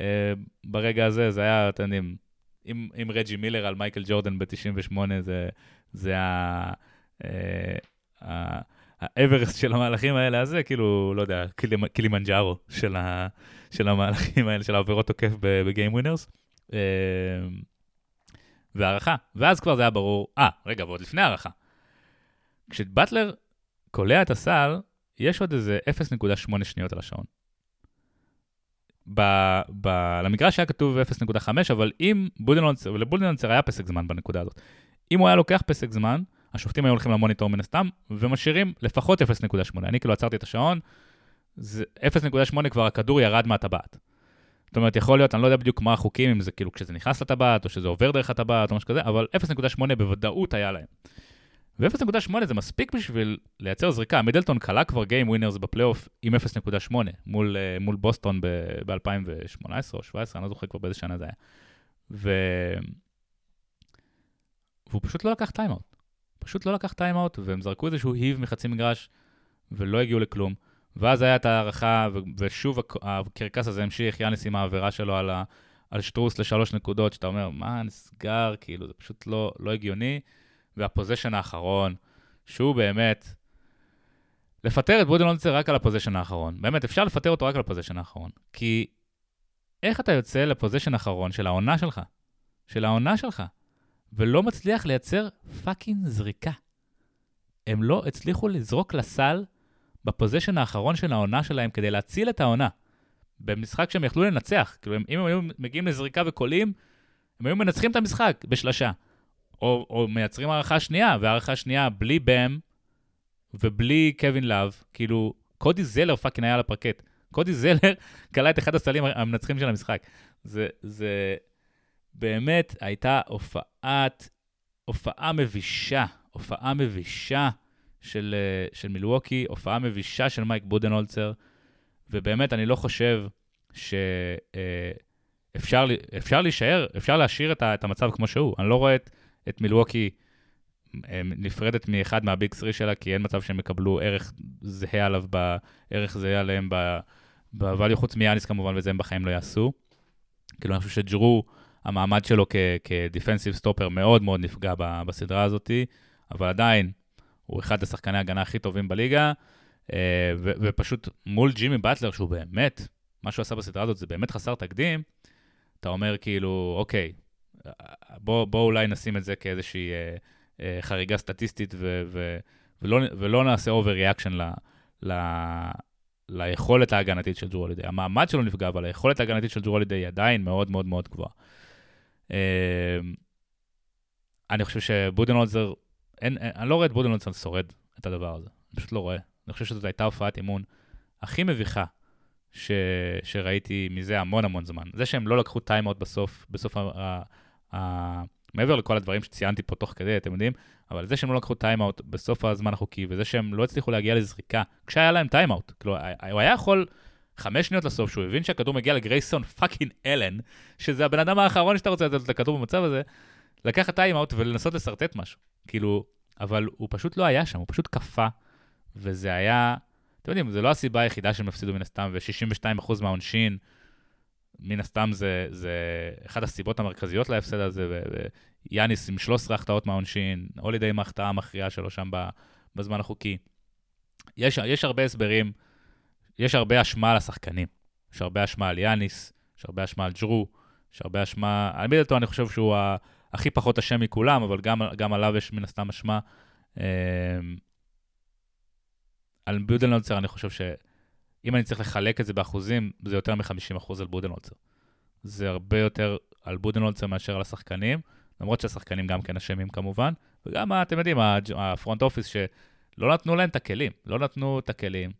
אה, ברגע הזה, זה היה, אתם יודעים, עם, עם רג'י מילר על מייקל ג'ורדן ב-98, זה, זה ה... האוורסט של המהלכים האלה, אז זה כאילו, לא יודע, קילימנג'ארו של, ה, של המהלכים האלה, של העבירות תוקף ב game winners. והערכה, ואז כבר זה היה ברור, אה, רגע, ועוד לפני הערכה. כשבטלר קולע את הסל, יש עוד איזה 0.8 שניות על השעון. ב, ב, למגרש היה כתוב 0.5, אבל אם בודנולצר, ולבודנולצר היה פסק זמן בנקודה הזאת, אם הוא היה לוקח פסק זמן, השופטים היו הולכים למוניטור מן הסתם, ומשאירים לפחות 0.8. אני כאילו עצרתי את השעון, 0.8 כבר הכדור ירד מהטבעת. זאת אומרת, יכול להיות, אני לא יודע בדיוק מה החוקים, אם זה כאילו כשזה נכנס לטבעת, או שזה עובר דרך הטבעת, או משהו כזה, אבל 0.8 בוודאות היה להם. ו-0.8 זה מספיק בשביל לייצר זריקה. מידלטון קלע כבר Game Winners בפלייאוף עם 0.8 מול, uh, מול בוסטון ב-2018 או 2017, אני לא זוכר כבר באיזה שנה זה היה. ו... והוא פשוט לא לקח טיימאוט. פשוט לא לקח טיימאוט, והם זרקו איזשהו heave מחצי מגרש, ולא הגיעו לכלום. ואז היה את ההארכה, ושוב הקרקס הזה המשיך, יאניס עם העבירה שלו על, ה- על שטרוס לשלוש נקודות, שאתה אומר, מה נסגר, כאילו, זה פשוט לא, לא הגיוני. וה possession האחרון, שהוא באמת... לפטר את בודנהולצר רק על ה possession האחרון. באמת, אפשר לפטר אותו רק על ה possession האחרון. כי איך אתה יוצא ל possession האחרון של העונה שלך? של העונה שלך. ולא מצליח לייצר fucking זריקה. הם לא הצליחו לזרוק לסל ב possession האחרון של העונה שלהם כדי להציל את העונה. במשחק שהם יכלו לנצח. כאילו, אם הם היו מגיעים לזריקה וקולעים, הם היו מנצחים את המשחק בשלשה. או, או מייצרים הארכה שנייה, והארכה שנייה בלי באם ובלי קווין לאב, כאילו, קודי זלר fucking היה על הפרקט. קודי זלר קלע את אחד הסלים המנצחים של המשחק. זה, זה באמת הייתה הופעת, הופעה מבישה, הופעה מבישה של, של מילווקי, הופעה מבישה של מייק בודנולצר, ובאמת, אני לא חושב שאפשר אפשר להישאר, אפשר להשאיר את המצב כמו שהוא. אני לא רואה את... את מילווקי אה, נפרדת מאחד מהביג 3 שלה, כי אין מצב שהם יקבלו ערך זהה עליו, ערך זהה עליהם בvalue, חוץ מיאניס כמובן, וזה הם בחיים לא יעשו. כאילו, אני חושב שג'רו, המעמד שלו כדיפנסיב סטופר מאוד מאוד נפגע בסדרה הזאת, אבל עדיין, הוא אחד השחקני ההגנה הכי טובים בליגה, אה, ופשוט מול ג'ימי באטלר, שהוא באמת, מה שהוא עשה בסדרה הזאת זה באמת חסר תקדים, אתה אומר כאילו, אוקיי, בוא, בוא אולי נשים את זה כאיזושהי אה, אה, חריגה סטטיסטית, ו, ו, ולא, ולא נעשה overreaction ל, ל, ליכולת ההגנתית של ג'רו. המעמד שלו נפגע, אבל היכולת ההגנתית של ג'רו היא עדיין מאוד מאוד מאוד גבוהה. אה, אני חושב אין, אני לא רואה את בודנהולצר שורד את הדבר הזה, אני פשוט לא רואה. אני חושב שזאת הייתה הופעת אימון הכי מביכה ש, שראיתי מזה המון המון זמן. זה שהם לא לקחו טיימאוט בסוף, בסוף ה, מעבר לכל הדברים שציינתי פה תוך כדי, אתם יודעים, אבל זה שהם לא לקחו טיימאוט בסוף הזמן החוקי, וזה שהם לא הצליחו להגיע לזריקה, כשהיה להם טיימאוט. כאילו, הוא היה יכול חמש שניות לסוף, שהוא הבין שהכדור מגיע לגרייסון fucking אלן, שזה הבן אדם האחרון שאתה רוצה לתת את הכדור במצב הזה, לקחת טיימאוט ולנסות לשרטט משהו. כאילו, אבל הוא פשוט לא היה שם, הוא פשוט קפא, וזה היה, אתם יודעים, זה לא הסיבה היחידה שהם הפסידו מן הסתם, ו-62% מהעונשין, מן הסתם זה, זה אחת הסיבות המרכזיות להפסד הזה, ויאניס עם 13 החטאות מהעונשין, הולידי עם ההחטאה המכריעה שלו שם בזמן החוקי. יש, יש הרבה הסברים, יש הרבה אשמה על השחקנים. יש הרבה אשמה על יאניס, יש הרבה אשמה על ג'רו, יש הרבה אשמה... על מידלטון אני חושב שהוא הכי פחות אשם מכולם, אבל גם, גם עליו יש מן הסתם אשמה. אמ, על ביודלנוצר אני חושב ש... אם אני צריך לחלק את זה באחוזים, זה יותר מ-50% על בודנהולצר. זה הרבה יותר על בודנהולצר מאשר על השחקנים, למרות שהשחקנים גם כן אשמים כמובן, וגם, אתם יודעים, ה front office שלא נתנו להם את הכלים, לא נתנו את הכלים.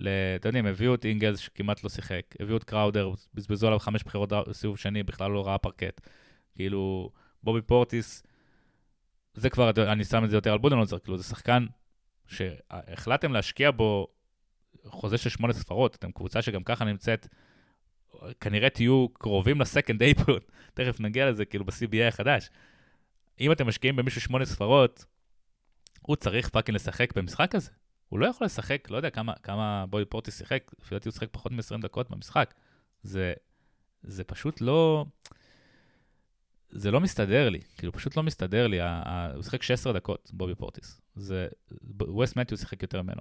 אתם יודעים, הביאו את אינגלס שכמעט לא שיחק, הביאו את קראודר, בזבזו עליו חמש בחירות סיבוב שני, בכלל לא ראה פרקט. כאילו, בובי פורטיס, זה כבר, אני שם את זה יותר על בודנהולצר, כאילו, זה שחקן שהחלטתם להשקיע בו חוזה של שמונה ספרות, אתם קבוצה שגם ככה נמצאת, כנראה תהיו קרובים ל second apron, תכף נגיע לזה, כאילו ב-CBA החדש. אם אתם משקיעים במישהו שמונה ספרות, הוא צריך fucking לשחק במשחק הזה. הוא לא יכול לשחק, לא יודע כמה, כמה בובי פורטיס שיחק, לפי דעתי הוא שיחק פחות מ-20 דקות במשחק. זה, זה פשוט לא... זה לא מסתדר לי, כאילו פשוט לא מסתדר לי, הוא שיחק 16 דקות, בובי פורטיס. זה, ווסלי מתיוס שיחק יותר ממנו.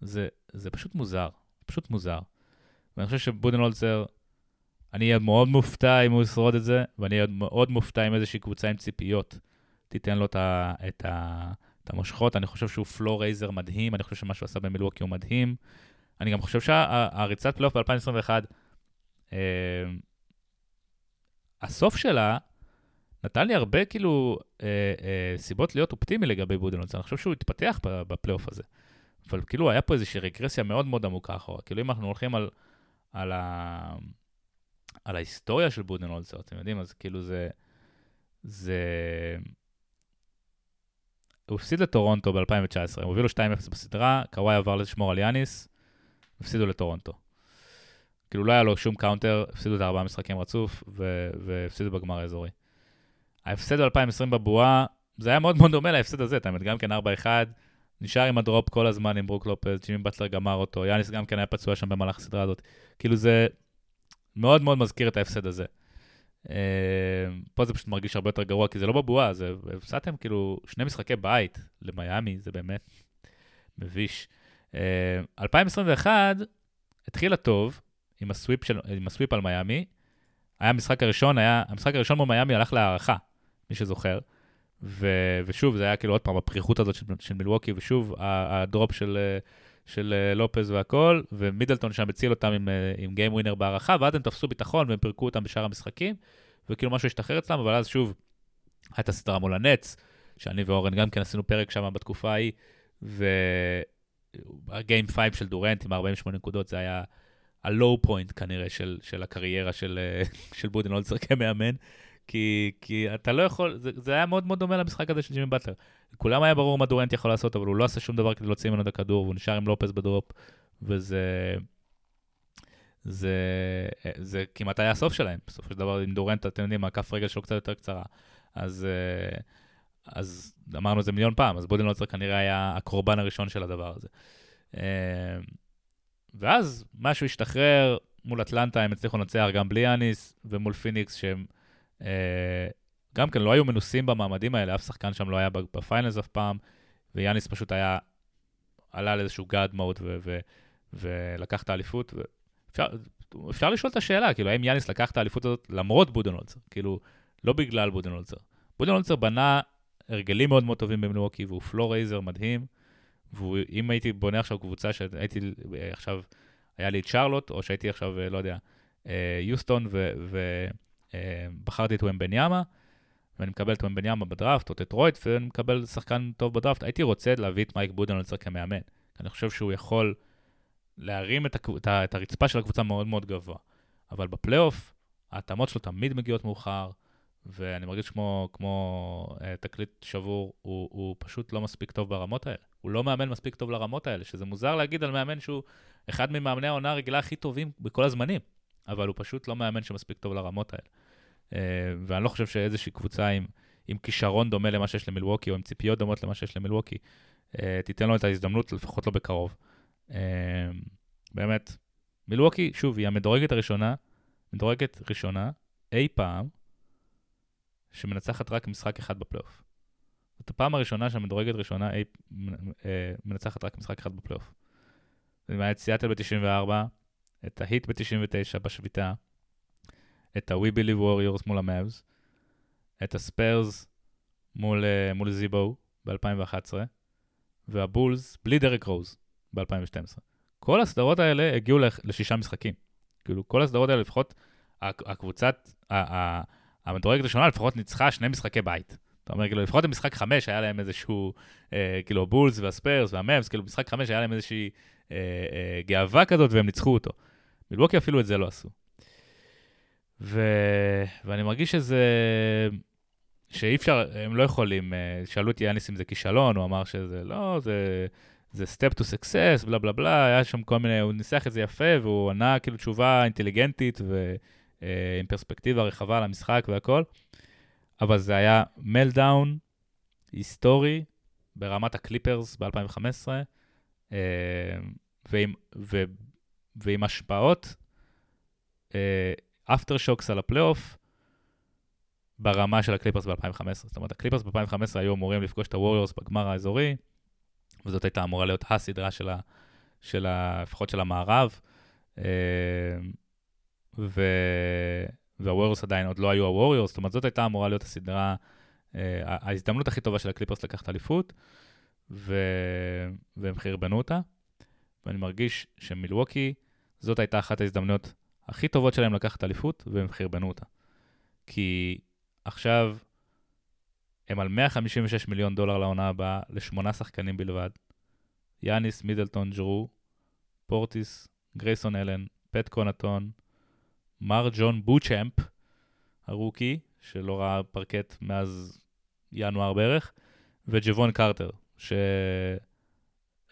זה, זה פשוט מוזר, פשוט מוזר. ואני חושב שבודנהולצר, אני אהיה מאוד מופתע אם הוא ישרוד את זה, ואני אהיה מאוד מופתע אם איזושהי קבוצה עם ציפיות תיתן לו את, ה, את, ה, את המושכות. אני חושב שהוא floor raiser מדהים, אני חושב שמה שהוא עשה במילווקי הוא מדהים. אני גם חושב שהריצת פלייאוף ב-2021, הסוף שלה נתן לי הרבה כאילו אה, אה, סיבות להיות אופטימי לגבי בודנולצר. אני חושב שהוא התפתח בפלייאוף הזה. אבל כאילו היה פה איזושהי רגרסיה מאוד מאוד עמוקה אחורה. כאילו אם אנחנו הולכים על, על, ה, על ההיסטוריה של בודנולצר, אתם יודעים, אז כאילו זה... זה... הוא הפסיד לטורונטו ב-2019, הם הובילו 2-0 בסדרה, קוואי עבר לשמור על יאניס, הפסידו לטורונטו. כאילו לא היה לו שום counter, הפסידו את הארבעה משחקים רצוף, והפסידו בגמר האזורי. ההפסד ב-2020 בבועה, זה היה מאוד מאוד דומה להפסד הזה, מבין, גם כן 4-1, נשאר עם ה drop כל הזמן עם ברוק לופז, ג'ימי באטלר גמר אותו, יאניס גם כן היה פצוע שם במהלך הסדרה הזאת. כאילו זה מאוד מאוד מזכיר את ההפסד הזה. Uh, פה זה פשוט מרגיש הרבה יותר גרוע, כי זה לא בבועה, זה הפסדתם כאילו שני משחקי בית למיאמי, זה באמת מביש. Uh, אה, 2021 התחילה טוב עם הסוויפ, של, עם הסוויפ על מיאמי. היה המשחק הראשון, היה, המשחק הראשון מול מיאמי הלך להערכה, מי שזוכר. ו, ושוב, זה היה כאילו עוד פעם הפריחות הזאת של, של מילווקי, ושוב, הדרופ של, של לופז והכל, ומידלטון שם הציל אותם עם, עם גיים ווינר בהערכה, ואז הם תפסו ביטחון והם פירקו אותם בשאר המשחקים, וכאילו משהו השתחרר אצלם, אבל אז שוב, הייתה סדרה מול הנץ, שאני ואורן גם כן עשינו פרק שם בתקופה ההיא, וה game 5 של דורנט עם 48 נקודות, זה היה ה low point כנראה של, של הקריירה של, של בודנהולצר כמאמן. כי, כי אתה לא יכול, זה, זה היה מאוד מאוד דומה למשחק הזה של ג'ימי באטלר. לכולם היה ברור מה דורנט יכול לעשות, אבל הוא לא עשה שום דבר כדי להוציא ממנו את הכדור, והוא נשאר עם לופז ב drop, וזה... זה, זה כמעט היה הסוף שלהם. בסופו של דבר, עם דורנט, אתם יודעים, הכף רגל שלו קצת יותר קצרה. אז, אז אמרנו את זה מיליון פעם, אז בודנהולצר כנראה היה הקורבן הראשון של הדבר הזה. ואז משהו השתחרר, מול אטלנטה הם הצליחו לנצח גם בלי יאניס, ומול פיניקס שהם אה, גם כן לא היו מנוסים במעמדים האלה, אף שחקן שם לא היה ב finals אף פעם, ויאניס פשוט היה, עלה לאיזשהו god mode ולקח את האליפות. אפשר לשאול את השאלה, כאילו, האם יאניס לקח את האליפות הזאת למרות בודנולצר? כאילו, לא בגלל בודנולצר. בודנולצר בנה הרגלים מאוד מאוד טובים במילווקי, והוא פלור רייזר מדהים, ואם הייתי בונה עכשיו קבוצה שהייתי עכשיו, היה לי את שרלוט, או שהייתי עכשיו, לא יודע, אה, יוסטון ו... ו אה, בחרתי את ומבניאמה, ואני מקבל את ומבניאמה בדראפט, או את רויט, ואני מקבל שחקן טוב בדראפט. הייתי רוצה להביא את מייק בודנולצר כמאמן. אני חושב שהוא יכול להרים את, הקב... את הרצפה של הקבוצה מאוד מאוד גבוה. אבל בפלייאוף, ההתאמות שלו תמיד מגיעות מאוחר, ואני מרגיש כמו, כמו uh, תקליט שבור, הוא, הוא פשוט לא מספיק טוב ברמות האלה. הוא לא מאמן מספיק טוב לרמות האלה, שזה מוזר להגיד על מאמן שהוא אחד ממאמני העונה הרגילה הכי טובים בכל הזמנים. אבל הוא פשוט לא מאמן שמספיק טוב לרמות האלה. Uh, ואני לא חושב שאיזושהי קבוצה עם, עם כישרון דומה למה שיש למילווקי, או עם ציפיות דומות למה שיש למילווקי, uh, תיתן לו את ההזדמנות, לפחות לא בקרוב. Uh, באמת, מילווקי, שוב, היא המדורגת הראשונה, מדורגת ראשונה אי פעם, שמנצחת רק משחק אחד בפלייאוף. זאת הפעם הראשונה שהמדורגת ראשונה אי, מנצחת רק משחק אחד בפלייאוף. זה היה את סיאטל ב-94, את ההיט ב-99 בשביתה, את ה-We Believe Warriors מול המאבס, את הספיירס מול, uh, מול זיבו ב-2011, והבולס בלי דרק רוז ב-2012. כל הסדרות האלה הגיעו לשישה משחקים. כאילו, כל הסדרות האלה, לפחות הקבוצת, המדורגת הראשונה לפחות ניצחה שני משחקי בית. אתה אומר, כאילו, לפחות במשחק חמש היה להם איזשהו, אה, כאילו, הבולס והספיירס והמאבס, כאילו, במשחק חמש היה להם איזושהי אה, אה, גאווה כזאת והם ניצחו אותו. מילווקי אפילו את זה לא עשו. ו... ואני מרגיש שזה... שאי אפשר, הם לא יכולים, אה, שאלו אותי יאניס אם זה כישלון, הוא אמר שזה לא, זה, זה step to success, בלה בלה בלה, היה שם כל מיני, הוא ניסח את זה יפה, והוא ענה כאילו תשובה אינטליגנטית ועם אה, פרספקטיבה רחבה למשחק והכל, אבל זה היה מלדאון היסטורי ברמת הקליפרס ב-2015, אה, ועם, ו, ועם השפעות, aftershocks על הפלייאוף, ברמה של הקליפרס ב-2015. זאת אומרת, הקליפרס ב-2015 היו אמורים לפגוש את הווריורס בגמר האזורי, וזאת הייתה אמורה להיות הסדרה של, ה, של ה, לפחות של המערב, אה, ו... והווריורס עדיין עוד לא היו הווריורס, זאת אומרת, זאת הייתה אמורה להיות הסדרה, אה, ההזדמנות הכי טובה של הקליפרס לקחת אליפות, ו... והם חרבנו אותה. ואני מרגיש שמילווקי, זאת הייתה אחת ההזדמנויות הכי טובות שלהם לקחת אליפות, והם חרבנו אותה. כי עכשיו הם על 156 מיליון דולר לעונה הבאה לשמונה שחקנים בלבד. יאניס, מידלטון, ג'רו, פורטיס, גרייסון אלן, פט קונטון, מר ג'ון בוצ'מפ, הרוקי, שלא ראה פרקט מאז ינואר בערך, וג'וון קרטר, שלא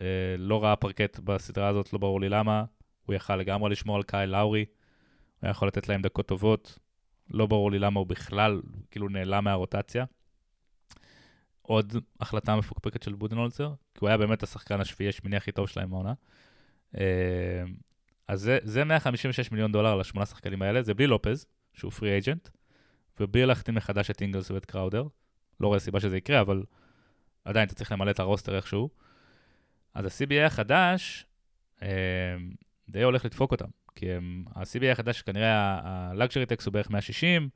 אה, ראה פרקט בסדרה הזאת, לא ברור לי למה. הוא יכל לגמרי לשמור על קייל לאורי, היה יכול לתת להם דקות טובות, לא ברור לי למה הוא בכלל כאילו נעלם מהרוטציה. עוד החלטה מפוקפקת של בודנולצר, כי הוא היה באמת השחקן השביעי השמיני הכי טוב שלהם בעונה. אה, אז זה, זה 156 מיליון דולר לשמונה שחקנים האלה, זה בלי לופז, שהוא פרי אייג'נט, ובלי להחתים מחדש את אינגלס ואת קראודר. לא רואה סיבה שזה יקרה, אבל עדיין אתה צריך למלא את הרוסטר איכשהו. אז ה-CBA החדש אה, די הולך לדפוק אותם, כי הם, ה-CBA החדש כנראה ה-Luxury Tax הוא בערך 160,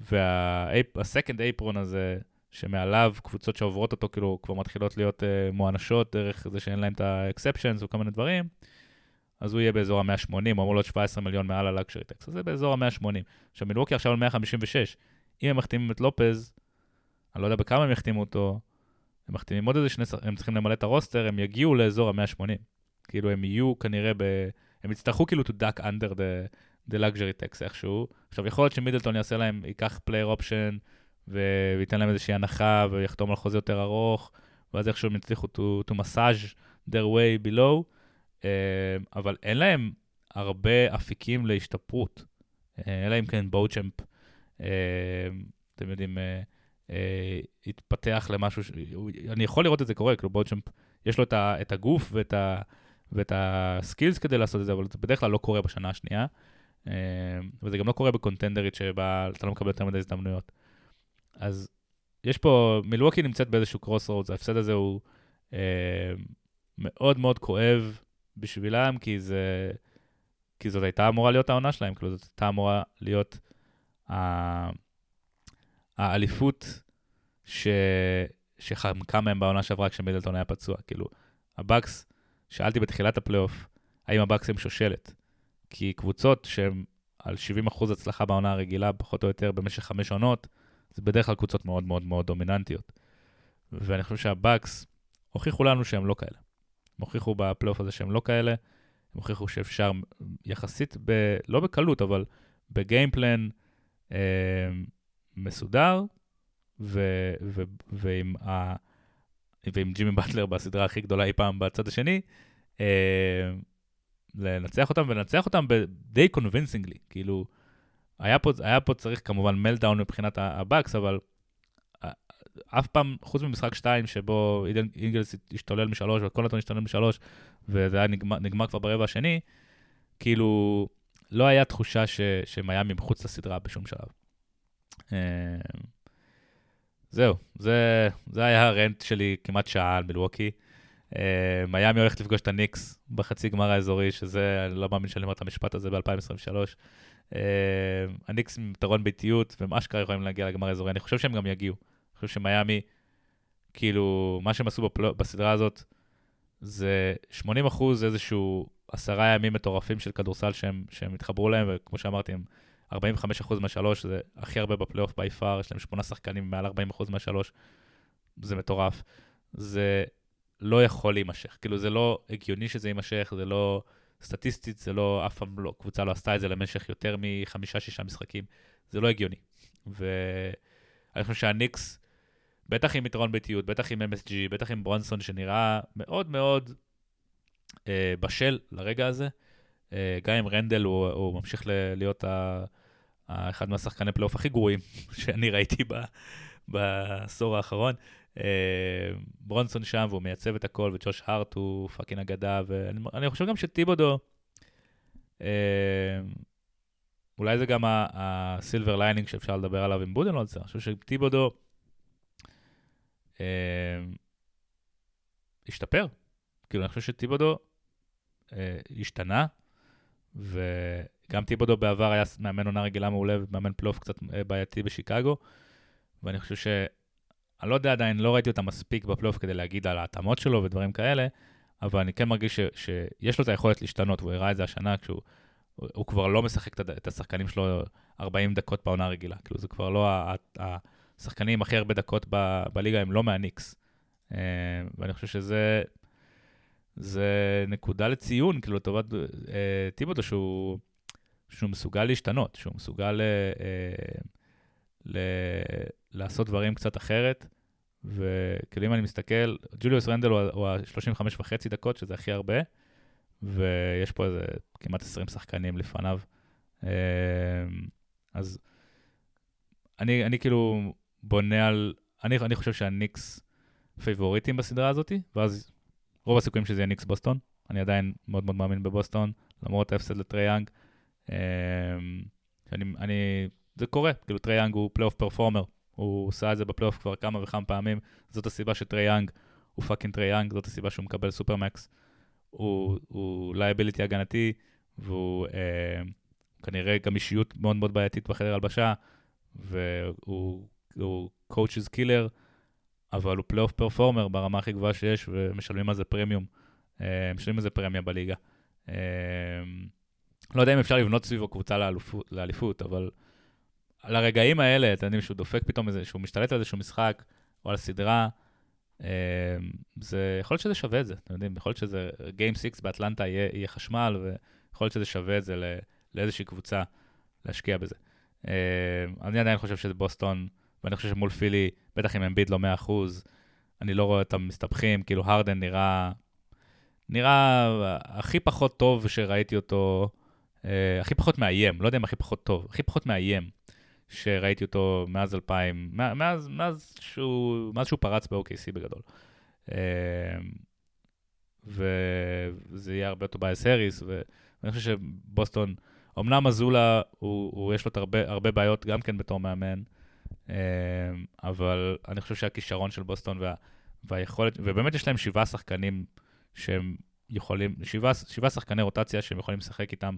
וה-Second Apron הזה, שמעליו קבוצות שעוברות אותו כאילו כבר מתחילות להיות uh, מואנשות דרך זה שאין להם את ה-exceptions וכל מיני דברים, אז הוא יהיה באזור ה-180, הוא אמור להיות 17 מיליון מעל ה-Luxury Tax, אז זה באזור ה-180. עכשיו מילווקי עכשיו על 156, אם הם מחתימים את לופז, אני לא יודע בכמה הם יחתימו אותו, הם מחתימים עוד איזה שני, הם צריכים למלא את הרוסטר, הם יגיעו לאזור ה-180. כאילו הם יהיו כנראה ב... הם יצטרכו כאילו to duck under the, the luxury tax איכשהו. עכשיו, יכול להיות שמידלטון יעשה להם, ייקח player option וייתן להם איזושהי הנחה ויחתום על חוזה יותר ארוך, ואז איכשהו הם יצליחו to, to massage their way below, אה, אבל אין להם הרבה אפיקים להשתפרות, אה, אלא אם כן בואוצ'מפ, אה, אתם יודעים, התפתח למשהו, ש... אני יכול לראות את זה קורה, כאילו בואוצ'מפ, יש לו את הגוף ואת ה... ואת הסקילס כדי לעשות את זה, אבל זה בדרך כלל לא קורה בשנה השנייה. אה, וזה גם לא קורה בקונטנדרית שבה אתה לא מקבל יותר מדי הזדמנויות. אז יש פה, מילווקי נמצאת באיזשהו crossroads, ההפסד הזה הוא אה, מאוד מאוד כואב בשבילם, כי זה, כי זאת הייתה אמורה להיות העונה שלהם, כאילו זאת הייתה אמורה להיות ה, האליפות ש, שחמקה מהם בעונה שעברה כשמידלטון היה פצוע, כאילו, הבאקס שאלתי בתחילת הפלייאוף, האם הבאקס הם שושלת. כי קבוצות שהן על 70% הצלחה בעונה הרגילה, פחות או יותר במשך חמש עונות, זה בדרך כלל קבוצות מאוד מאוד מאוד דומיננטיות. ואני חושב שהבאקס הוכיחו לנו שהם לא כאלה. הם הוכיחו בפלייאוף הזה שהם לא כאלה, הם הוכיחו שאפשר יחסית, ב, לא בקלות, אבל בגיימפלן אה, מסודר, ו, ו, ועם ה... ועם ג'ימי באטלר בסדרה הכי גדולה אי פעם בצד השני, אה, לנצח אותם ולנצח אותם די convincingly, כאילו, היה פה, היה פה צריך כמובן meltdown מבחינת הבאקס, אבל אה, אף פעם, חוץ ממשחק 2, שבו אינגלס השתולל משלוש וקונאטון השתולל משלוש, וזה היה נגמר, נגמר כבר ברבע השני, כאילו, לא היה תחושה שמיאמי מחוץ לסדרה בשום שלב. אה, זהו, זה, זה היה ה rant שלי כמעט שעה על מילווקי. אה, מיאמי הולכת לפגוש את הניקס בחצי גמר האזורי, שזה, אני לא מאמין שאני אומר את המשפט הזה ב-2023. אה, הניקס עם יתרון ביתיות, והם אשכרה יכולים להגיע לגמר האזורי, אני חושב שהם גם יגיעו. אני חושב שמיאמי, כאילו, מה שהם עשו בפל... בסדרה הזאת, זה 80 אחוז איזשהו עשרה ימים מטורפים של כדורסל שהם, שהם התחברו להם, וכמו שאמרתי, הם 45% מהשלוש, זה הכי הרבה בפלייאוף בי פאר, יש להם שמונה שחקנים מעל 40% מהשלוש, זה מטורף. זה לא יכול להימשך, כאילו זה לא הגיוני שזה יימשך, זה לא, סטטיסטית זה לא, אף פעם לא, קבוצה לא עשתה את זה למשך יותר מחמישה-שישה משחקים, זה לא הגיוני. ואני חושב שהניקס, בטח עם יתרון ביתיות, בטח עם MSG, בטח עם ברונסון, שנראה מאוד מאוד אה, בשל לרגע הזה, אה, גם עם רנדל הוא, הוא ממשיך להיות ה... אחד מהשחקני פלייאוף הכי גרועים שאני ראיתי בעשור האחרון. אה, ברונסון שם והוא מייצב את הכל, וג'וש הארט הוא fucking אגדה, ואני חושב גם שטיבודו, אה, אולי זה גם ה silver lining שאפשר לדבר עליו עם בודנהולצר, אני חושב שטיבודו אה, השתפר. כאילו, אני חושב שטיבודו השתנה, ו... גם טיבודו בעבר היה מאמן עונה רגילה מעולה ומאמן פלייאוף קצת אה, בעייתי בשיקגו, ואני חושב ש... אני לא יודע עדיין, לא ראיתי אותה מספיק בפלייאוף כדי להגיד על ההתאמות שלו ודברים כאלה, אבל אני כן מרגיש ש... שיש לו את היכולת להשתנות, והוא הראה את זה השנה כשהוא הוא, כבר לא משחק את השחקנים שלו 40 דקות בעונה רגילה. כאילו, זה כבר לא, השחקנים הכי הרבה דקות ב, בליגה הם לא מהניקס. אה, ואני חושב שזה זה נקודה לציון, כאילו, לטובת אה, טיבוטו, שהוא, שהוא מסוגל להשתנות, שהוא מסוגל אה, אה, ל, לעשות דברים קצת אחרת. וכאילו אם אני מסתכל, ג'וליוס רנדל הוא ה-35 וחצי דקות, שזה הכי הרבה, ויש פה איזה כמעט 20 שחקנים לפניו. אה, אז אני, אני כאילו בונה על, אני, אני חושב שהניקס פייבוריטים בסדרה הזאת, ואז רוב הסיכויים שזה יהיה ניקס בוסטון. אני עדיין מאוד מאוד מאמין בבוסטון, למרות ההפסד לטרי יאנג. אמ, אני, אני, זה קורה, כאילו טרי יאנג הוא פלייאוף performer, הוא עושה את זה בפלייאוף כבר כמה וכמה פעמים, זאת הסיבה שטרי יאנג הוא fucking טרי יאנג, זאת הסיבה שהוא מקבל supermax. הוא, liability הגנתי, והוא אה, כנראה גם אישיות מאוד מאוד בעייתית בחדר הלבשה, והוא coaches killer. אבל הוא פלייאוף פרפורמר ברמה הכי גבוהה שיש, ומשלמים על זה פרמיום. אה, משלמים על זה פרמיה בליגה. אה, לא יודע אם אפשר לבנות סביבו קבוצה לאליפות, אבל על הרגעים האלה, אתם יודעים, שהוא דופק פתאום איזה, שהוא משתלט על איזשהו משחק, או על סדרה, אה, זה, יכול להיות שזה שווה את זה, אתם יודעים, יכול להיות שזה, Game 6 באטלנטה יהיה, יהיה חשמל, ויכול להיות שזה שווה את זה לאיזושהי קבוצה להשקיע בזה. אני עדיין חושב שזה בוסטון, ואני חושב שמול פילי, בטח אם אמביט לא 100%, אני לא רואה אותם מסתבכים, כאילו הרדן נראה, נראה הכי פחות טוב שראיתי אותו, הכי פחות מאיים, לא יודע אם הכי פחות טוב, הכי פחות מאיים שראיתי אותו מאז 2000, מאז, מאז, שהוא, מאז שהוא פרץ ב-OKC בגדול. אה, וזה יהיה הרבה יותר בייס האריס, ואני חושב שבוסטון, אמנם אזולה, הוא, הוא, יש לו הרבה, הרבה בעיות גם כן בתור מאמן, אמ, אבל אני חושב שהכישרון של בוסטון וה, והיכולת, ובאמת יש להם שבעה שחקנים שהם יכולים, שבעה שחקני רוטציה שהם יכולים לשחק איתם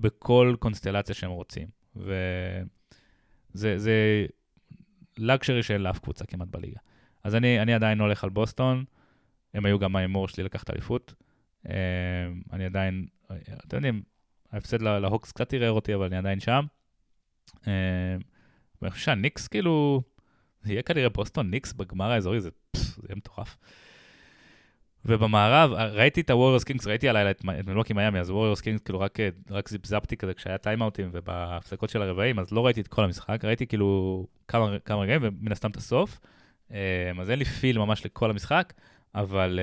בכל קונסטלציה שהם רוצים. וזה זה לגשרי שאין לאף קבוצה כמעט בליגה. אז אני, אני עדיין הולך על בוסטון, הם היו גם ההימור שלי לקחת אליפות. אמ, אני עדיין, אתם יודעים, ההפסד להוקס קצת ערער אותי, אבל אני עדיין שם. אמ, ואני חושב שהניקס כאילו, זה יהיה כנראה בוסטון ניקס בגמר האזורי, זה, פס, זה יהיה מטורף. ובמערב, ראיתי את הווריורס קינגס, ראיתי הלילה את, את מילווקי מיאמי, אז ווריורס קינגס כאילו רק, רק זיפזפתי כזה כשהיה טיימאוטים ובהפסקות של הרבעים, אז לא ראיתי את כל המשחק, ראיתי כאילו כמה, כמה רגעים ומן הסתם את הסוף. אה, אז אין לי feel ממש לכל המשחק, אבל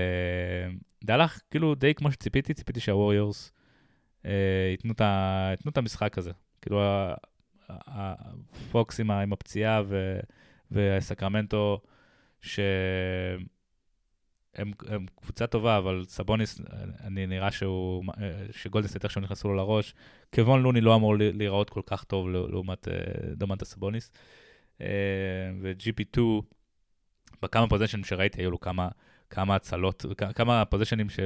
זה אה, הלך כאילו די כמו שציפיתי, ציפיתי שהווריורס אה, ייתנו את המשחק הזה. כאילו הפוקס עם, הפציעה וסקרמנטו, שהם הם קבוצה טובה, אבל סבוניס, אני נראה שהוא, שגולדן סטייט איכשהו נכנסו לו לראש. קבון לוני לא אמור להיראות כל כך טוב לעומת דומנטאס אה, סבוניס. אה, ו-GP2, בכמה פוזיישנים שראיתי, היו לו כמה, כמה הצלות, כמה פוזיישנים ש...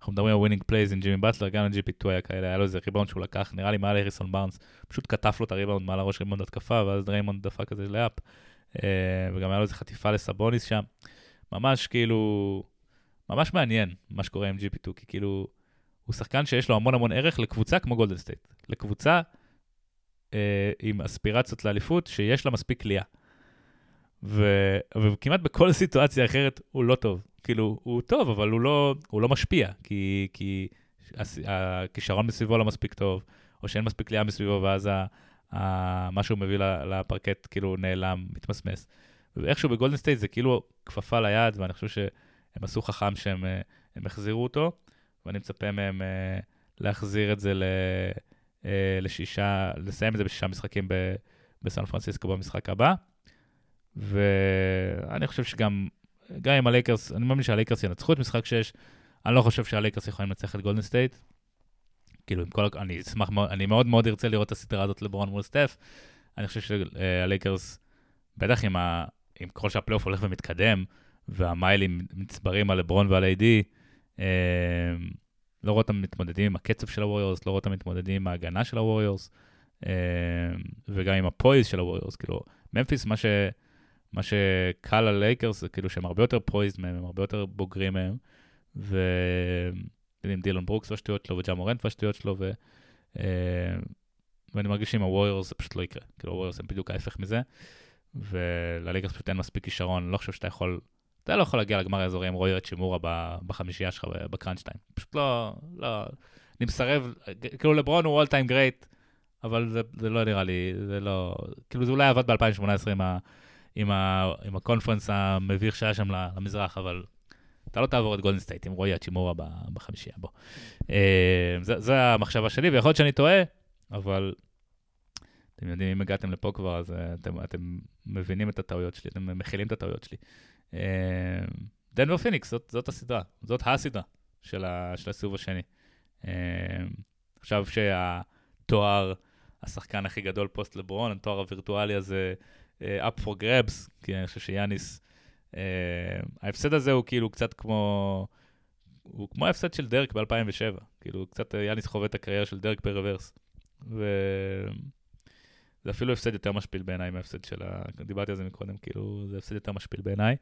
אנחנו מדברים על winning plays עם ג'ימי באטלר, גם ל-GP2 היה כאלה, היה לו איזה ריבאונד שהוא לקח, נראה לי מעל הריסון בארנס, פשוט קטף לו את הריבאונד מעל הראש ריבאונד התקפה, ואז דריימונד דפק כזה layup, אה, וגם היה לו איזה חטיפה לסבוניס שם. ממש כאילו, ממש מעניין מה שקורה עם GP2, כי כאילו, הוא שחקן שיש לו המון המון ערך לקבוצה כמו גולדן סטייט. לקבוצה אה, עם אספירציות לאליפות, שיש לה מספיק קליעה. ו... וכמעט בכל סיטואציה אחרת הוא לא טוב. כאילו, הוא טוב, אבל הוא לא, הוא לא משפיע, כי, כי הכישרון מסביבו לא מספיק טוב, או שאין מספיק קליעה מסביבו, ואז ה, ה, מה שהוא מביא לפרקט כאילו נעלם, מתמסמס. ואיכשהו בגולדן סטייט זה כאילו כפפה ליד, ואני חושב שהם עשו חכם שהם הם החזירו אותו, ואני מצפה מהם אה, להחזיר את זה ל, אה, לשישה, לסיים את זה בשישה משחקים בסן פרנסיסקו במשחק הבא. ואני חושב שגם גם אם הלייקרס, אני מאמין שהלייקרס ינצחו את משחק 6, אני לא חושב שהלייקרס יכולים לנצח את גולדן סטייט. כאילו, עם כל, אני אשמח אני מאוד מאוד ארצה לראות את הסדרה הזאת לברון מול סטף. אני חושב שהלייקרס, בטח עם, ה, עם כל שהפלייאוף הולך ומתקדם, והמיילים נצברים על לברון ועל AD, אה, לא רואה אותם מתמודדים עם הקצב של הווריורס, לא רואה אותם מתמודדים עם ההגנה של הווריורס, אה, וגם עם ה poise של הווריורס. כאילו, ממפיס, מה ש... מה שקל ללייקרס זה כאילו שהם הרבה יותר poised מהם, הם הרבה יותר בוגרים מהם, ועם דילון ברוקס והשטויות שלו וג'ה מורנט והשטויות שלו, ואני מרגיש שעם הווריורס זה פשוט לא יקרה. כאילו הווריורס הם בדיוק ההפך מזה, וללייקרס פשוט אין מספיק כישרון, לא חושב שאתה יכול, אתה לא יכול להגיע לגמר האזורי עם רוי האצ'ימורה בחמישייה שלך ב crunch time. פשוט לא, לא, אני מסרב, כאילו לברון הוא all time great, אבל זה, זה לא נראה לי, זה לא, כאילו זה אולי עבד ב-2018 עם, ה, עם, ה, עם ה conference המביך שהיה שם למזרח, אבל אתה לא תעבור את גולדן סטייט עם רוי האצ'ימורה בחמישייה, בוא. אה, זו המחשבה שלי, ויכול להיות שאני טועה, אבל אתם יודעים, אם הגעתם לפה כבר, אז אה, אתם, אתם מבינים את הטעויות שלי, אתם מכילים את הטעויות שלי. אה, דנבר פיניקס, זאת, זאת הסדרה, זאת הסדרה של, ה, של הסיבוב השני. עכשיו שהתואר, השחקן הכי גדול פוסט לברון, התואר הווירטואלי הזה, up for grabs, כי אני חושב שיאניס ההפסד הזה הוא כאילו קצת כמו, הוא כמו ההפסד של דירק ב-2007, כאילו קצת אה, יאניס חווה את הקריירה של דירק ב reverse. וזה אפילו הפסד יותר משפיל בעיניי מההפסד של ה... דיברתי על זה מקודם, כאילו זה הפסד יותר משפיל בעיניי.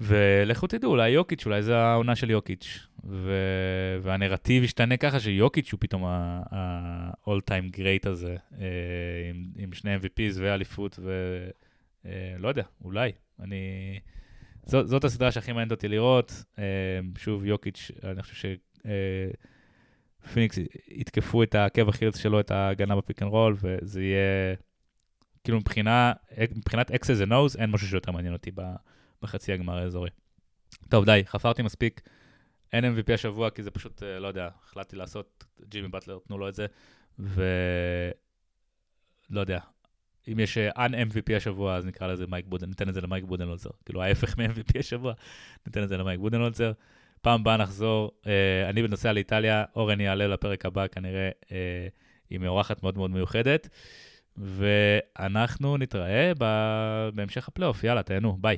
ולכו תדעו, אולי יוקיץ', אולי זה העונה של יוקיץ'. ו... והנרטיב ישתנה ככה שיוקיץ' הוא פתאום ה-all time great הזה, אה, עם, עם שני MVPs ואליפות, ולא יודע, אולי. אני... זאת, זאת הסדרה שהכי מעניינת אותי לראות. אה, שוב, יוקיץ', אני חושב שפיניקס יתקפו את העקב אכילס שלו, את ההגנה ב pick and roll, וזה יהיה... כאילו מבחינה, מבחינת X's and O's, אין משהו שיותר מעניין אותי בחצי הגמר האזורי. טוב, די, חפרתי מספיק. אין MVP השבוע, כי זה פשוט, אה, לא יודע, החלטתי לעשות, ג'ימי באטלר, תנו לו את זה, ו... לא יודע, אם יש אה, MVP השבוע, אז נקרא לזה מייק בודן, ניתן את זה למייק בודנולצר. כאילו ההפך מ-MVP השבוע, ניתן את זה למייק בודנולצר. פעם הבאה נחזור, אה, אני נוסע לאיטליה, אורן יעלה לפרק הבא כנראה אה, עם מאורחת מאוד מאוד מיוחדת, ואנחנו נתראה בהמשך הפלייאוף, יאללה, תהנו, ביי.